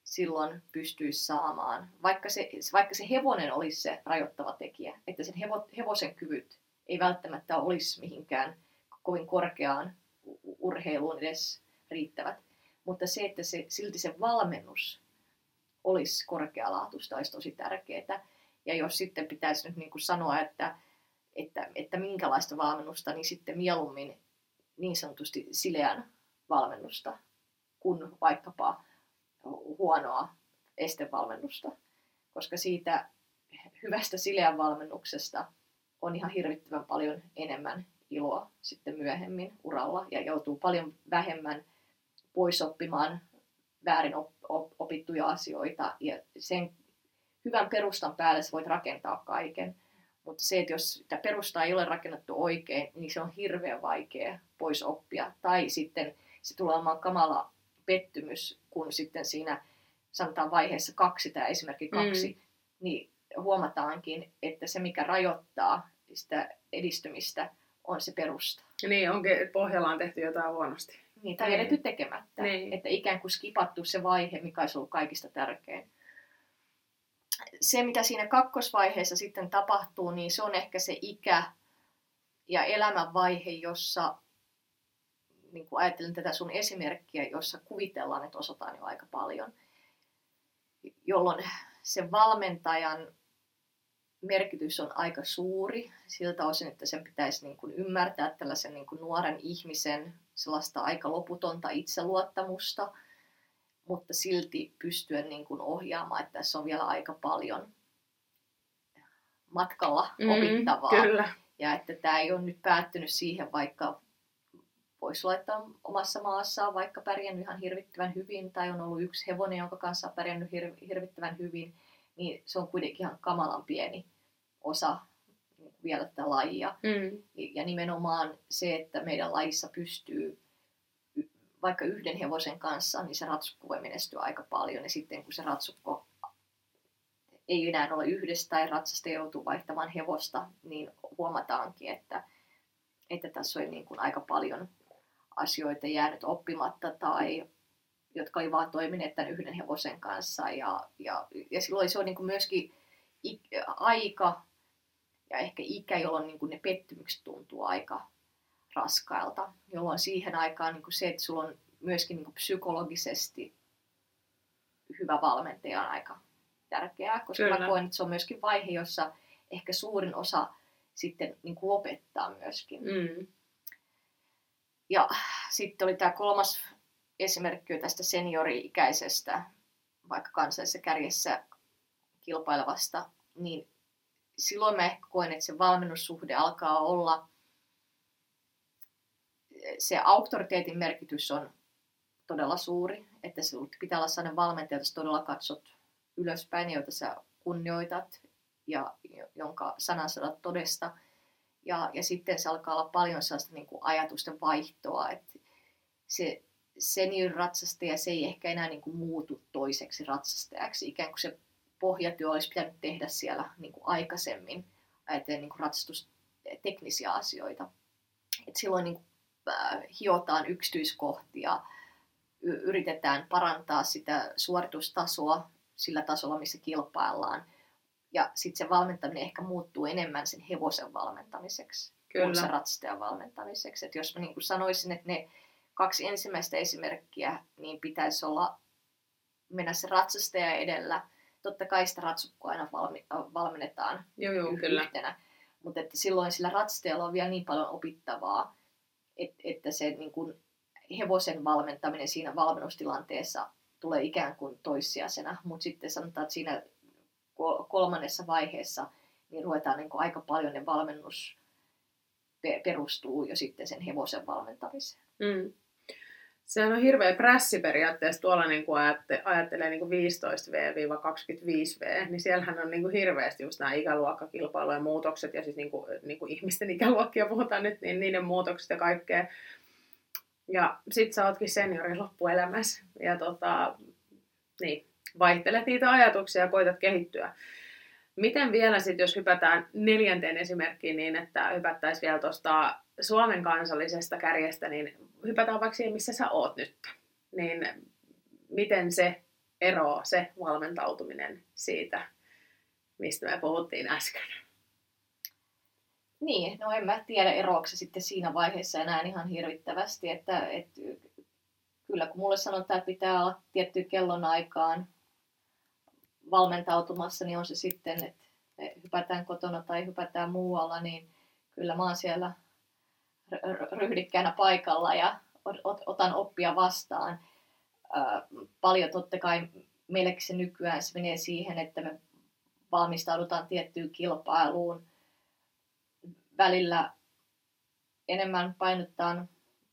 silloin pystyisi saamaan, vaikka se, vaikka se hevonen olisi se rajoittava tekijä, että sen hevo, hevosen kyvyt ei välttämättä olisi mihinkään kovin korkeaan urheiluun edes riittävät. Mutta se, että se, silti se valmennus olisi korkealaatuista, olisi tosi tärkeää. Ja jos sitten pitäisi nyt niin kuin sanoa, että, että, että minkälaista valmennusta, niin sitten mieluummin niin sanotusti sileän valmennusta kuin vaikkapa huonoa estevalmennusta. Koska siitä hyvästä sileän valmennuksesta on ihan hirvittävän paljon enemmän iloa sitten myöhemmin uralla ja joutuu paljon vähemmän pois oppimaan väärin opittuja asioita ja sen hyvän perustan päälle sä voit rakentaa kaiken. Mutta se, että jos sitä perustaa ei ole rakennettu oikein, niin se on hirveän vaikea pois oppia. Tai sitten se tulee olemaan kamala pettymys, kun sitten siinä sanotaan vaiheessa kaksi, tämä esimerkki kaksi, mm. niin huomataankin, että se mikä rajoittaa sitä edistymistä on se perusta. Niin, onkin, pohjalla on tehty jotain huonosti. Niin, tai jätetty tekemättä. Niin. Että ikään kuin skipattu se vaihe, mikä olisi ollut kaikista tärkein. Se, mitä siinä kakkosvaiheessa sitten tapahtuu, niin se on ehkä se ikä ja elämänvaihe, jossa niin kuin ajattelen tätä sun esimerkkiä, jossa kuvitellaan, että osataan jo aika paljon, jolloin se valmentajan merkitys on aika suuri siltä osin, että sen pitäisi niin kuin ymmärtää tällaisen niin kuin nuoren ihmisen sellaista aika loputonta itseluottamusta, mutta silti pystyä niin kuin ohjaamaan, että tässä on vielä aika paljon matkalla mm, opittavaa. Kyllä. Ja että tämä ei ole nyt päättynyt siihen, vaikka voisi laittaa omassa maassaan vaikka pärjännyt ihan hirvittävän hyvin, tai on ollut yksi hevonen, jonka kanssa on pärjännyt hir- hirvittävän hyvin, niin se on kuitenkin ihan kamalan pieni osa vielä tätä lajia. Mm. Ja nimenomaan se, että meidän lajissa pystyy vaikka yhden hevosen kanssa, niin se ratsukko voi menestyä aika paljon. Ja sitten kun se ratsukko ei enää ole yhdessä tai ratsasta joutuu vaihtamaan hevosta, niin huomataankin, että, että tässä on niin kuin aika paljon asioita jäänyt oppimatta tai jotka oli vaan toimineet tämän yhden hevosen kanssa. Ja, ja, ja silloin se on niin kuin myöskin aika ja ehkä ikä, jolloin niin kuin ne pettymykset tuntuu aika raskailta, jolloin siihen aikaan niin kuin se, että sulla on myöskin niin kuin psykologisesti hyvä valmentaja on aika tärkeää, koska Kyllä. mä koen, että se on myöskin vaihe, jossa ehkä suurin osa sitten niin kuin lopettaa myöskin. Mm. Ja sitten oli tämä kolmas esimerkki tästä seniori-ikäisestä, vaikka kansallisessa kärjessä kilpailevasta, niin silloin mä ehkä koen, että se valmennussuhde alkaa olla, se auktoriteetin merkitys on todella suuri, että se pitää olla sellainen valmentaja, jota todella katsot ylöspäin, jota sä kunnioitat ja jonka sanansadat todesta. Ja, ja sitten se alkaa olla paljon sellaista niin kuin ajatusten vaihtoa, että se senior-ratsastaja se ei ehkä enää niin kuin muutu toiseksi ratsastajaksi, ikään kuin se pohjatyö olisi pitänyt tehdä siellä niin kuin aikaisemmin, ajatellen niin ratsastusteknisiä asioita. että silloin niin kuin, äh, hiotaan yksityiskohtia, y- yritetään parantaa sitä suoritustasoa sillä tasolla, missä kilpaillaan. Ja sitten se valmentaminen ehkä muuttuu enemmän sen hevosen valmentamiseksi Kyllä. kuin se ratsastajan valmentamiseksi. Et jos mä niin sanoisin, että ne kaksi ensimmäistä esimerkkiä, niin pitäisi olla mennä se ratsastaja edellä. Totta kai sitä ratsukkoa aina valmi, valmennetaan joo, joo, kyllä. yhtenä. Mutta että silloin sillä ratsastajalla on vielä niin paljon opittavaa, että, että se niin kuin hevosen valmentaminen siinä valmennustilanteessa tulee ikään kuin toissijaisena. Mutta sitten sanotaan, että siinä kolmannessa vaiheessa niin ruvetaan niin kuin aika paljon ne valmennus perustuu jo sitten sen hevosen valmentamiseen. Mm. Sehän on hirveä prässi periaatteessa tuolla, niin kuin ajatte, ajattelee niin kuin 15V-25V, niin siellähän on niin kuin hirveästi just nämä ikäluokkakilpailujen muutokset ja siis niin kuin, niin kuin ihmisten *laughs* ikäluokkia puhutaan nyt, niin niiden muutokset ja kaikkea. Ja sit sä ootkin seniori loppuelämässä ja tota, niin, vaihtelet niitä ajatuksia ja koitat kehittyä. Miten vielä sitten, jos hypätään neljänteen esimerkkiin niin, että hypättäisiin vielä tuosta Suomen kansallisesta kärjestä, niin hypätään vaikka siihen, missä sä oot nyt. Niin miten se eroaa, se valmentautuminen siitä, mistä me puhuttiin äsken? Niin, no en mä tiedä eroako se sitten siinä vaiheessa enää ihan hirvittävästi, että, että kyllä kun mulle sanotaan, että pitää olla tietty kellonaikaan valmentautumassa, niin on se sitten, että hypätään kotona tai hypätään muualla, niin kyllä mä oon siellä ryhdikkäänä paikalla ja otan oppia vastaan. Paljon totta kai meillekin se nykyään se menee siihen, että me valmistaudutaan tiettyyn kilpailuun. Välillä enemmän painottaa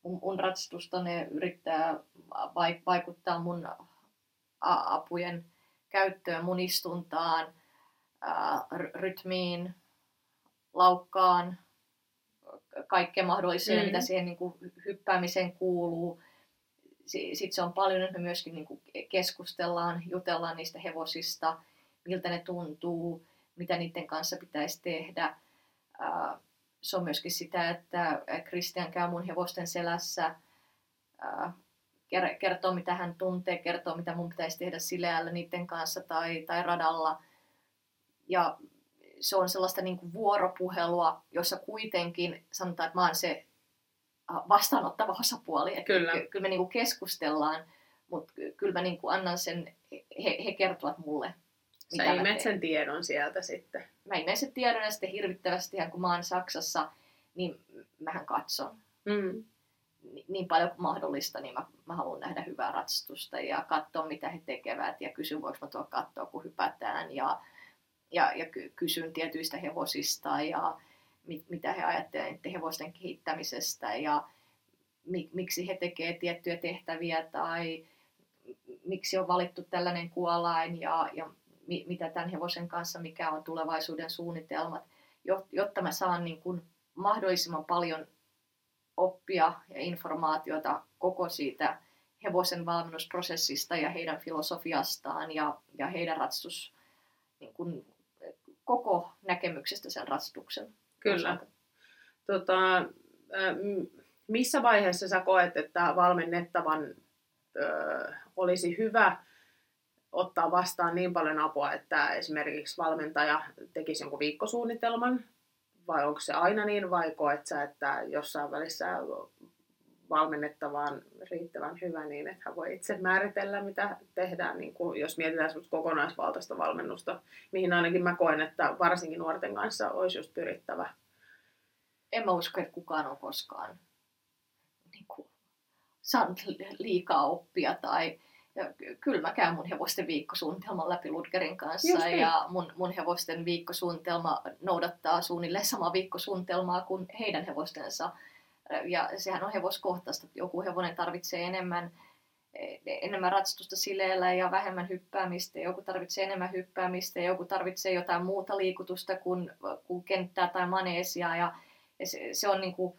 mun ratsastusta, ne yrittää vaikuttaa mun apujen käyttöön, mun istuntaan, rytmiin, laukkaan, kaikkea mahdollisia, mm. mitä siihen niin kuin, hyppäämiseen kuuluu. Sitten se on paljon, että me myöskin niin kuin, keskustellaan, jutellaan niistä hevosista, miltä ne tuntuu, mitä niiden kanssa pitäisi tehdä. Se on myöskin sitä, että Christian käy mun hevosten selässä, kertoo mitä hän tuntee, kertoo mitä mun pitäisi tehdä sileällä niiden kanssa tai, tai radalla. Ja se on sellaista niin kuin vuoropuhelua, jossa kuitenkin sanotaan, että mä oon se vastaanottava osapuoli. Että kyllä. Kyllä me niin kuin keskustellaan, mutta kyllä mä niin kuin annan sen, he, he kertovat mulle. Sä imet sen tiedon sieltä sitten. Mä imen sen tiedon ja sitten hirvittävästi, kun mä oon Saksassa, niin mähän katson. Mm. Niin paljon kuin mahdollista, niin mä, mä haluan nähdä hyvää ratsastusta ja katsoa, mitä he tekevät ja kysyn, voiko mä tuolla katsoa, kun hypätään. Ja, ja, ja kysyn tietyistä hevosista ja mit, mitä he ajattelevat hevosten kehittämisestä ja mi, miksi he tekevät tiettyjä tehtäviä tai miksi on valittu tällainen kuolain ja, ja mi, mitä tämän hevosen kanssa, mikä on tulevaisuuden suunnitelmat, jotta mä saan niin kuin mahdollisimman paljon oppia ja informaatiota koko siitä hevosen valmennusprosessista ja heidän filosofiastaan ja, ja heidän ratstus niin kuin koko näkemyksestä sen ratsastuksen Kyllä. Tota, missä vaiheessa sä koet, että valmennettavan ö, olisi hyvä ottaa vastaan niin paljon apua, että esimerkiksi valmentaja tekisi jonkun viikkosuunnitelman, vai onko se aina niin, vai koet sä, että jossain välissä valmennettavaan riittävän hyvä niin, että hän voi itse määritellä, mitä tehdään, niin kuin jos mietitään kokonaisvaltaista valmennusta, mihin ainakin mä koen, että varsinkin nuorten kanssa olisi just pyrittävä. En mä usko, että kukaan on koskaan niin kuin, saanut liikaa oppia tai ja kyllä mä käyn mun hevosten viikkosuunnitelman läpi Ludgerin kanssa niin. ja mun, mun hevosten viikkosuunnitelma noudattaa suunnilleen samaa viikkosuunnitelmaa kuin heidän hevostensa ja sehän on hevoskohtaista. Joku hevonen tarvitsee enemmän, enemmän ratsastusta sileellä ja vähemmän hyppäämistä, joku tarvitsee enemmän hyppäämistä, joku tarvitsee jotain muuta liikutusta kuin, kuin kenttää tai maneesia. Ja, ja se, se on niin kuin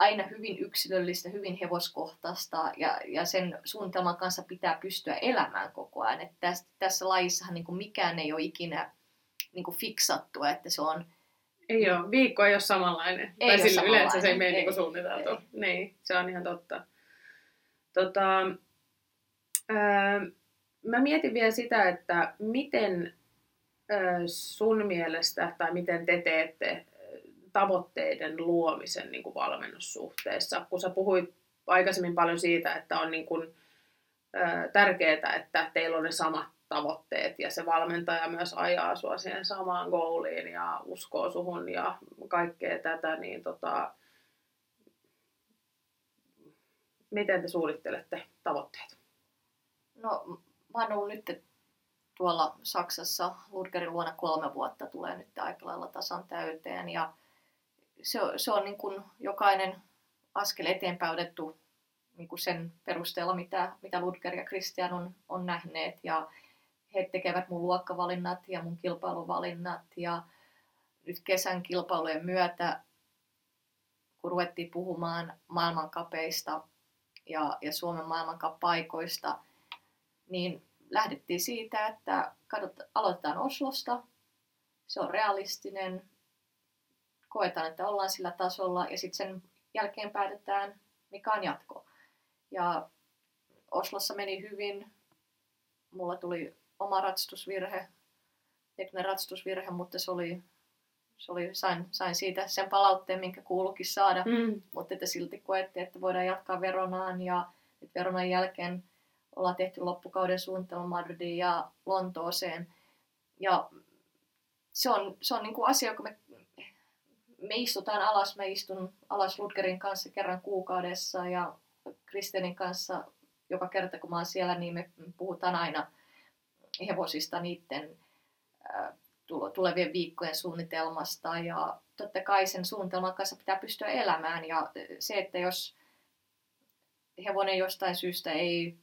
aina hyvin yksilöllistä, hyvin hevoskohtaista ja, ja sen suunnitelman kanssa pitää pystyä elämään koko ajan. Että tässä, tässä lajissahan niin kuin mikään ei ole ikinä niin kuin fiksattua, että se on Ei ole. Viikko ei ole samanlainen. Ei tai ole sillä yleensä se ei mene ei. niin kuin suunniteltu. Ei. Niin, se on ihan totta. Tota, ää, mä mietin vielä sitä, että miten ää, sun mielestä tai miten te teette tavoitteiden luomisen niin kuin valmennussuhteessa, kun sä puhuit aikaisemmin paljon siitä, että on niin kuin, ää, tärkeää, että teillä on ne samat tavoitteet ja se valmentaja myös ajaa sua siihen samaan goaliin ja uskoo suhun ja kaikkea tätä, niin tota, miten te suunnittelette tavoitteet? No, mä oon nyt tuolla Saksassa Lurgerin luona kolme vuotta, tulee nyt aika lailla tasan täyteen. Ja se on, se on niin kuin jokainen askel eteenpäin otettu niin kuin sen perusteella, mitä, mitä Ludger ja Christian on, on nähneet. Ja he tekevät mun luokkavalinnat ja mun kilpailuvalinnat. Ja nyt kesän kilpailujen myötä, kun ruvettiin puhumaan maailmankapeista ja, ja Suomen maailmankapaikoista, niin lähdettiin siitä, että katsot, aloitetaan Oslosta, se on realistinen, koetaan, että ollaan sillä tasolla ja sitten sen jälkeen päätetään, mikä on jatko. Ja Oslossa meni hyvin, mulla tuli oma ratstusvirhe, tekninen ratstusvirhe, mutta se oli, se oli sain, sain siitä sen palautteen, minkä kuuluukin saada, Mm. mutta että silti koettiin, että voidaan jatkaa Veronaan ja nyt Veronan jälkeen ollaan tehty loppukauden suunnitelma Madridiin ja Lontooseen. Ja se on, se on niin kuin asia, kun me, me istutaan alas, mä istun alas Ludgerin kanssa kerran kuukaudessa ja Kristenin kanssa joka kerta kun mä oon siellä, niin me puhutaan aina hevosista niiden tulevien viikkojen suunnitelmasta. Ja totta kai sen suunnitelman kanssa pitää pystyä elämään. Ja se, että jos hevonen jostain syystä ei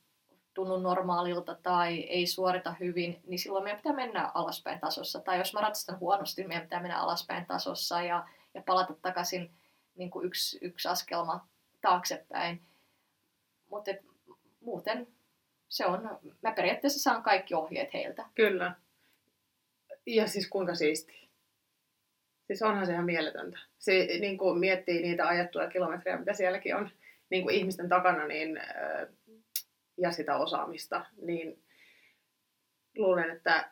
tunnu normaalilta tai ei suorita hyvin, niin silloin meidän pitää mennä alaspäin tasossa. Tai jos mä ratsastan huonosti, meidän pitää mennä alaspäin tasossa. Ja, ja palata takaisin niin kuin yksi, yksi askelma taaksepäin. Mutta muuten se on, mä periaatteessa saan kaikki ohjeet heiltä. Kyllä. Ja siis kuinka siistiä. Siis onhan se ihan mieletöntä. Se niin kuin miettii niitä ajettuja kilometrejä, mitä sielläkin on niin kuin ihmisten takana, niin, äh, ja sitä osaamista, niin luulen, että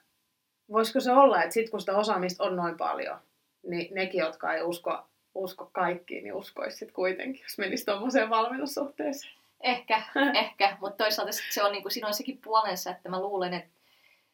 voisiko se olla, että sitten kun sitä osaamista on noin paljon, niin nekin, jotka ei usko, usko kaikkiin, niin uskoisi sitten kuitenkin, jos menisi tuommoiseen valmennussuhteeseen. Ehkä, *laughs* ehkä, mutta toisaalta se on, niin kuin, siinä on sekin puolensa, että mä luulen, että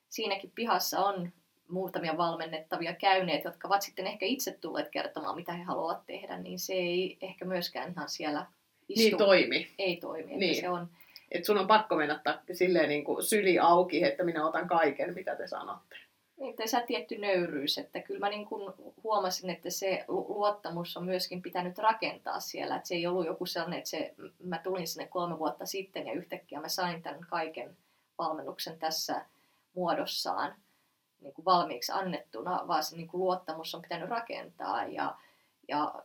siinäkin pihassa on muutamia valmennettavia käyneet, jotka ovat sitten ehkä itse tulleet kertomaan, mitä he haluavat tehdä, niin se ei ehkä myöskään ihan siellä istu. Niin toimi. ei toimi. Että Niin. Se on, Että sun on pakko mennä ta- silleen niin kuin syli auki, että minä otan kaiken, mitä te sanotte. Niin, tässä tietty nöyryys, että kyllä mä niin kuin huomasin, että se lu- luottamus on myöskin pitänyt rakentaa siellä, että se ei ollut joku sellainen, että se, mä tulin sinne kolme vuotta sitten ja yhtäkkiä mä sain tämän kaiken valmennuksen tässä muodossaan niin kuin valmiiksi annettuna, vaan se niin kuin luottamus on pitänyt rakentaa. Ja, ja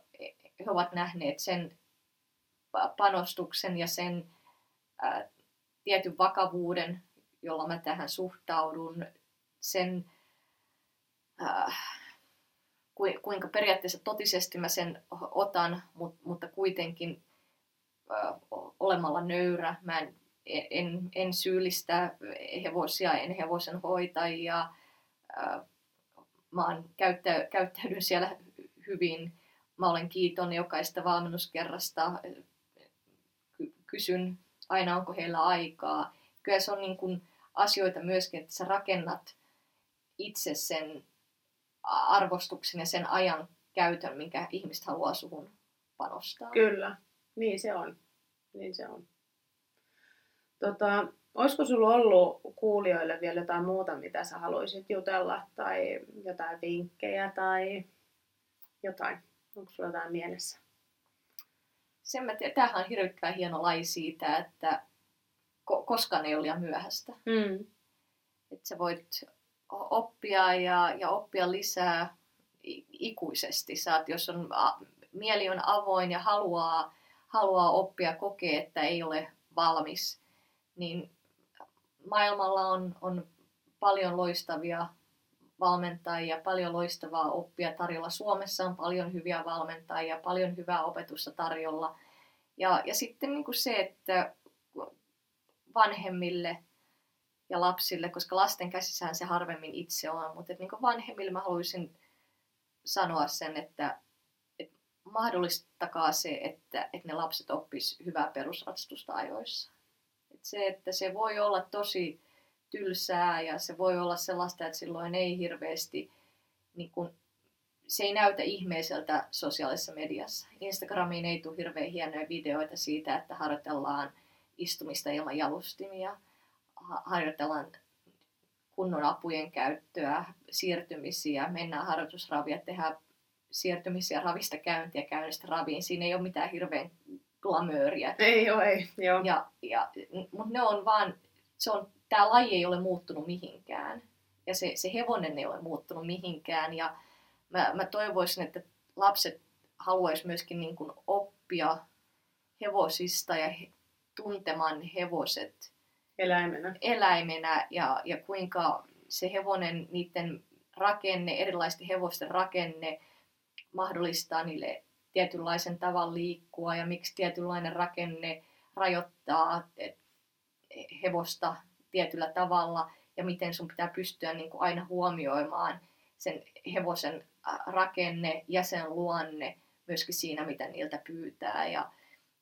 he ovat nähneet sen pa- panostuksen ja sen ää, tietyn vakavuuden, jolla mä tähän suhtaudun, sen äh, kui- kuinka periaatteessa totisesti mä sen otan, mut, mutta kuitenkin äh, olemalla nöyrä. Mä en, en, en syyllistä hevosia, en hevosen hoitajia. Äh, mä oon käyttä, käyttäydyn siellä hyvin. Mä olen kiitollinen jokaista valmennuskerrasta. Ky- kysyn aina, onko heillä aikaa. Kyllä se on niin kuin asioita myöskin, että sä rakennat itse sen arvostuksen ja sen ajan käytön, minkä ihmiset haluaa suhun panostaa. Kyllä, niin se on. Niin se on. Tota, olisiko sulla ollut kuulijoille vielä jotain muuta, mitä sä haluaisit jutella, tai jotain vinkkejä, tai jotain? Onko sulla jotain mielessä? Sen mä tiedän, tämähän on hirvittävän hieno laji siitä, että ko- koskaan ei ole liian myöhäistä. Mm. Että sä voit oppia ja, ja oppia lisää ikuisesti. Saat, jos on, mieli on avoin ja haluaa, haluaa oppia, kokee, että ei ole valmis, niin maailmalla on, on paljon loistavia valmentajia, paljon loistavaa oppia tarjolla. Suomessa on paljon hyviä valmentajia, paljon hyvää opetusta tarjolla. Ja, ja sitten niin kuin se, että vanhemmille ja lapsille, koska lasten käsissään se harvemmin itse on, mutta niin vanhemmille mä haluaisin sanoa sen, että, että mahdollistakaa se, että, että ne lapset oppis hyvää perusratsastusta ajoissa. Että se, että se voi olla tosi tylsää ja se voi olla sellaista, että silloin ei hirveästi, niin kun, se ei näytä ihmeiseltä sosiaalisessa mediassa. Instagramiin ei tule hirveän hienoja videoita siitä, että harjoitellaan istumista ilman jalustimia, harjoitellaan kunnon apujen käyttöä, siirtymisiä, mennään harjoitusravia, tehdään siirtymisiä ravista käyntiä, käynnistä raviin. Siinä ei ole mitään hirveän glamööriä. Ei ole, ei. Joo. Ja, ja, mutta ne on vaan, se on, tämä laji ei ole muuttunut mihinkään. Ja se, se hevonen ei ole muuttunut mihinkään. Ja mä, mä toivoisin, että lapset haluaisi myöskin niin kuin oppia hevosista ja he, tuntemaan hevoset eläimenä, eläimenä ja, ja kuinka se hevonen, niiden rakenne, erilaisten hevosten rakenne mahdollistaa niille tietynlaisen tavan liikkua ja miksi tietynlainen rakenne rajoittaa hevosta tietyllä tavalla ja miten sun pitää pystyä niin kuin aina huomioimaan sen hevosen rakenne ja sen luonne myöskin siinä, mitä niiltä pyytää. Ja,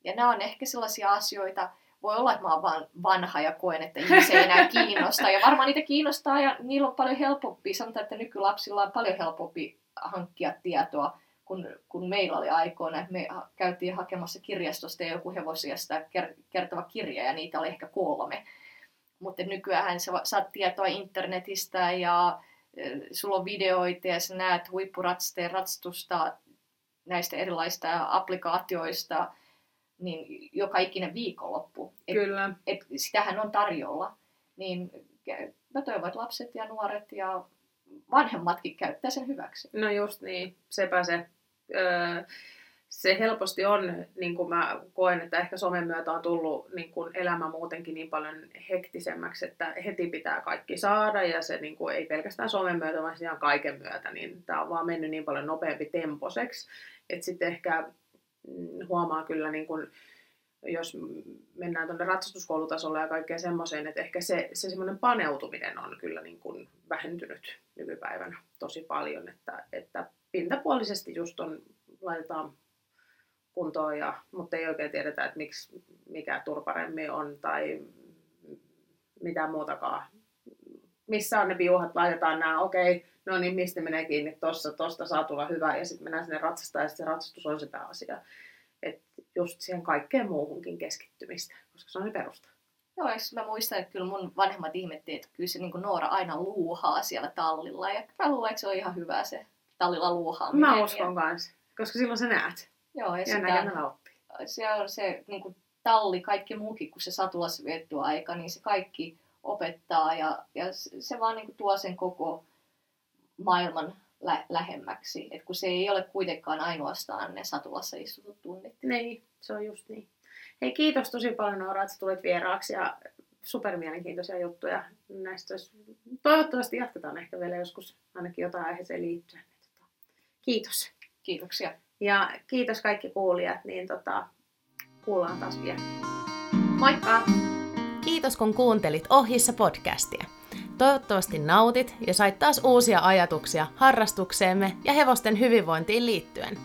ja nämä on ehkä sellaisia asioita, voi olla, että mä oon vaan vanha ja koen, että ihmisiä ei enää kiinnosta. Ja varmaan niitä kiinnostaa ja niillä on paljon helpompi, sanotaan, että nykylapsilla on paljon helpompi hankkia tietoa kun, kun meillä oli aikoina, me käytiin hakemassa kirjastosta joku hevosiasta kertova kirja ja niitä oli ehkä kolme. Mutta nykyään sä saat tietoa internetistä ja sulla on videoita ja sä näet huippuratsteen ratstusta näistä erilaisista applikaatioista, niin joka ikinen viikonloppu. Et, Kyllä. Et sitähän on tarjolla. Niin mä toivon, että lapset ja nuoret ja vanhemmatkin käyttää sen hyväksi. No just niin, sepä se. Öö, se helposti on, niin kuin mä koen, että ehkä somen myötä on tullut niin kuin elämä muutenkin niin paljon hektisemmäksi, että heti pitää kaikki saada ja se niin kuin, ei pelkästään somen myötä, vaan ihan kaiken myötä, niin tämä on vaan mennyt niin paljon nopeampi temposeksi, että sitten ehkä huomaa kyllä niin kuin, jos mennään tuonne ratsastuskoulutasolle ja kaikkeen semmoiseen, että ehkä se, se semmoinen paneutuminen on kyllä niin kuin vähentynyt nykypäivänä tosi paljon, että, että pintapuolisesti just on, laitetaan kuntoon, ja, mutta ei oikein tiedetä, että miksi, mikä turparemmi on tai mitä muutakaan. Missä on ne piuhat, laitetaan nämä, okei, okay, no niin, mistä menee kiinni tuossa, tuosta saa tulla hyvä, ja sitten mennään sinne ratsastaa, ja se ratsastus on se pääasia. Et just siihen kaikkeen muuhunkin keskittymistä, koska se on se perusta. Joo, eikö mä muistan, että kyllä mun vanhemmat ihmettiin, että kyllä se niin Noora aina luuhaa siellä tallilla. Ja mä luulen, että se on ihan hyvä se tallilla luuhaaminen. Mä uskon ja... kanssa, koska silloin sä näet. Joo, ja, ja sitä, oppii. Se on se niin kuin talli, kaikki muukin kuin se satulassa vietty aika, niin se kaikki opettaa ja, ja se vaan niin kuin tuo sen koko maailman lä- lähemmäksi. Et kun se ei ole kuitenkaan ainoastaan ne satulassa istutut tunnit. Niin, se on just niin. Hei, kiitos tosi paljon Noora, että tulit vieraaksi ja super mielenkiintoisia juttuja näistä. Toivottavasti jatketaan ehkä vielä joskus ainakin jotain aiheeseen liittyen. Tota, kiitos. Kiitoksia. Ja kiitos kaikki kuulijat, niin tota, kuullaan taas vielä. Moikka! Kiitos kun kuuntelit Ohissa podcastia. Toivottavasti nautit ja sait taas uusia ajatuksia harrastukseemme ja hevosten hyvinvointiin liittyen.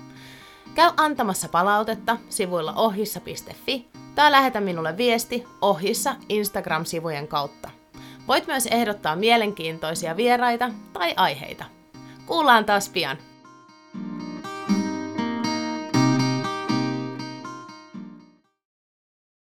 Käy antamassa palautetta sivuilla ohissa.fi tai lähetä minulle viesti ohissa Instagram-sivujen kautta. Voit myös ehdottaa mielenkiintoisia vieraita tai aiheita. Kuullaan taas pian!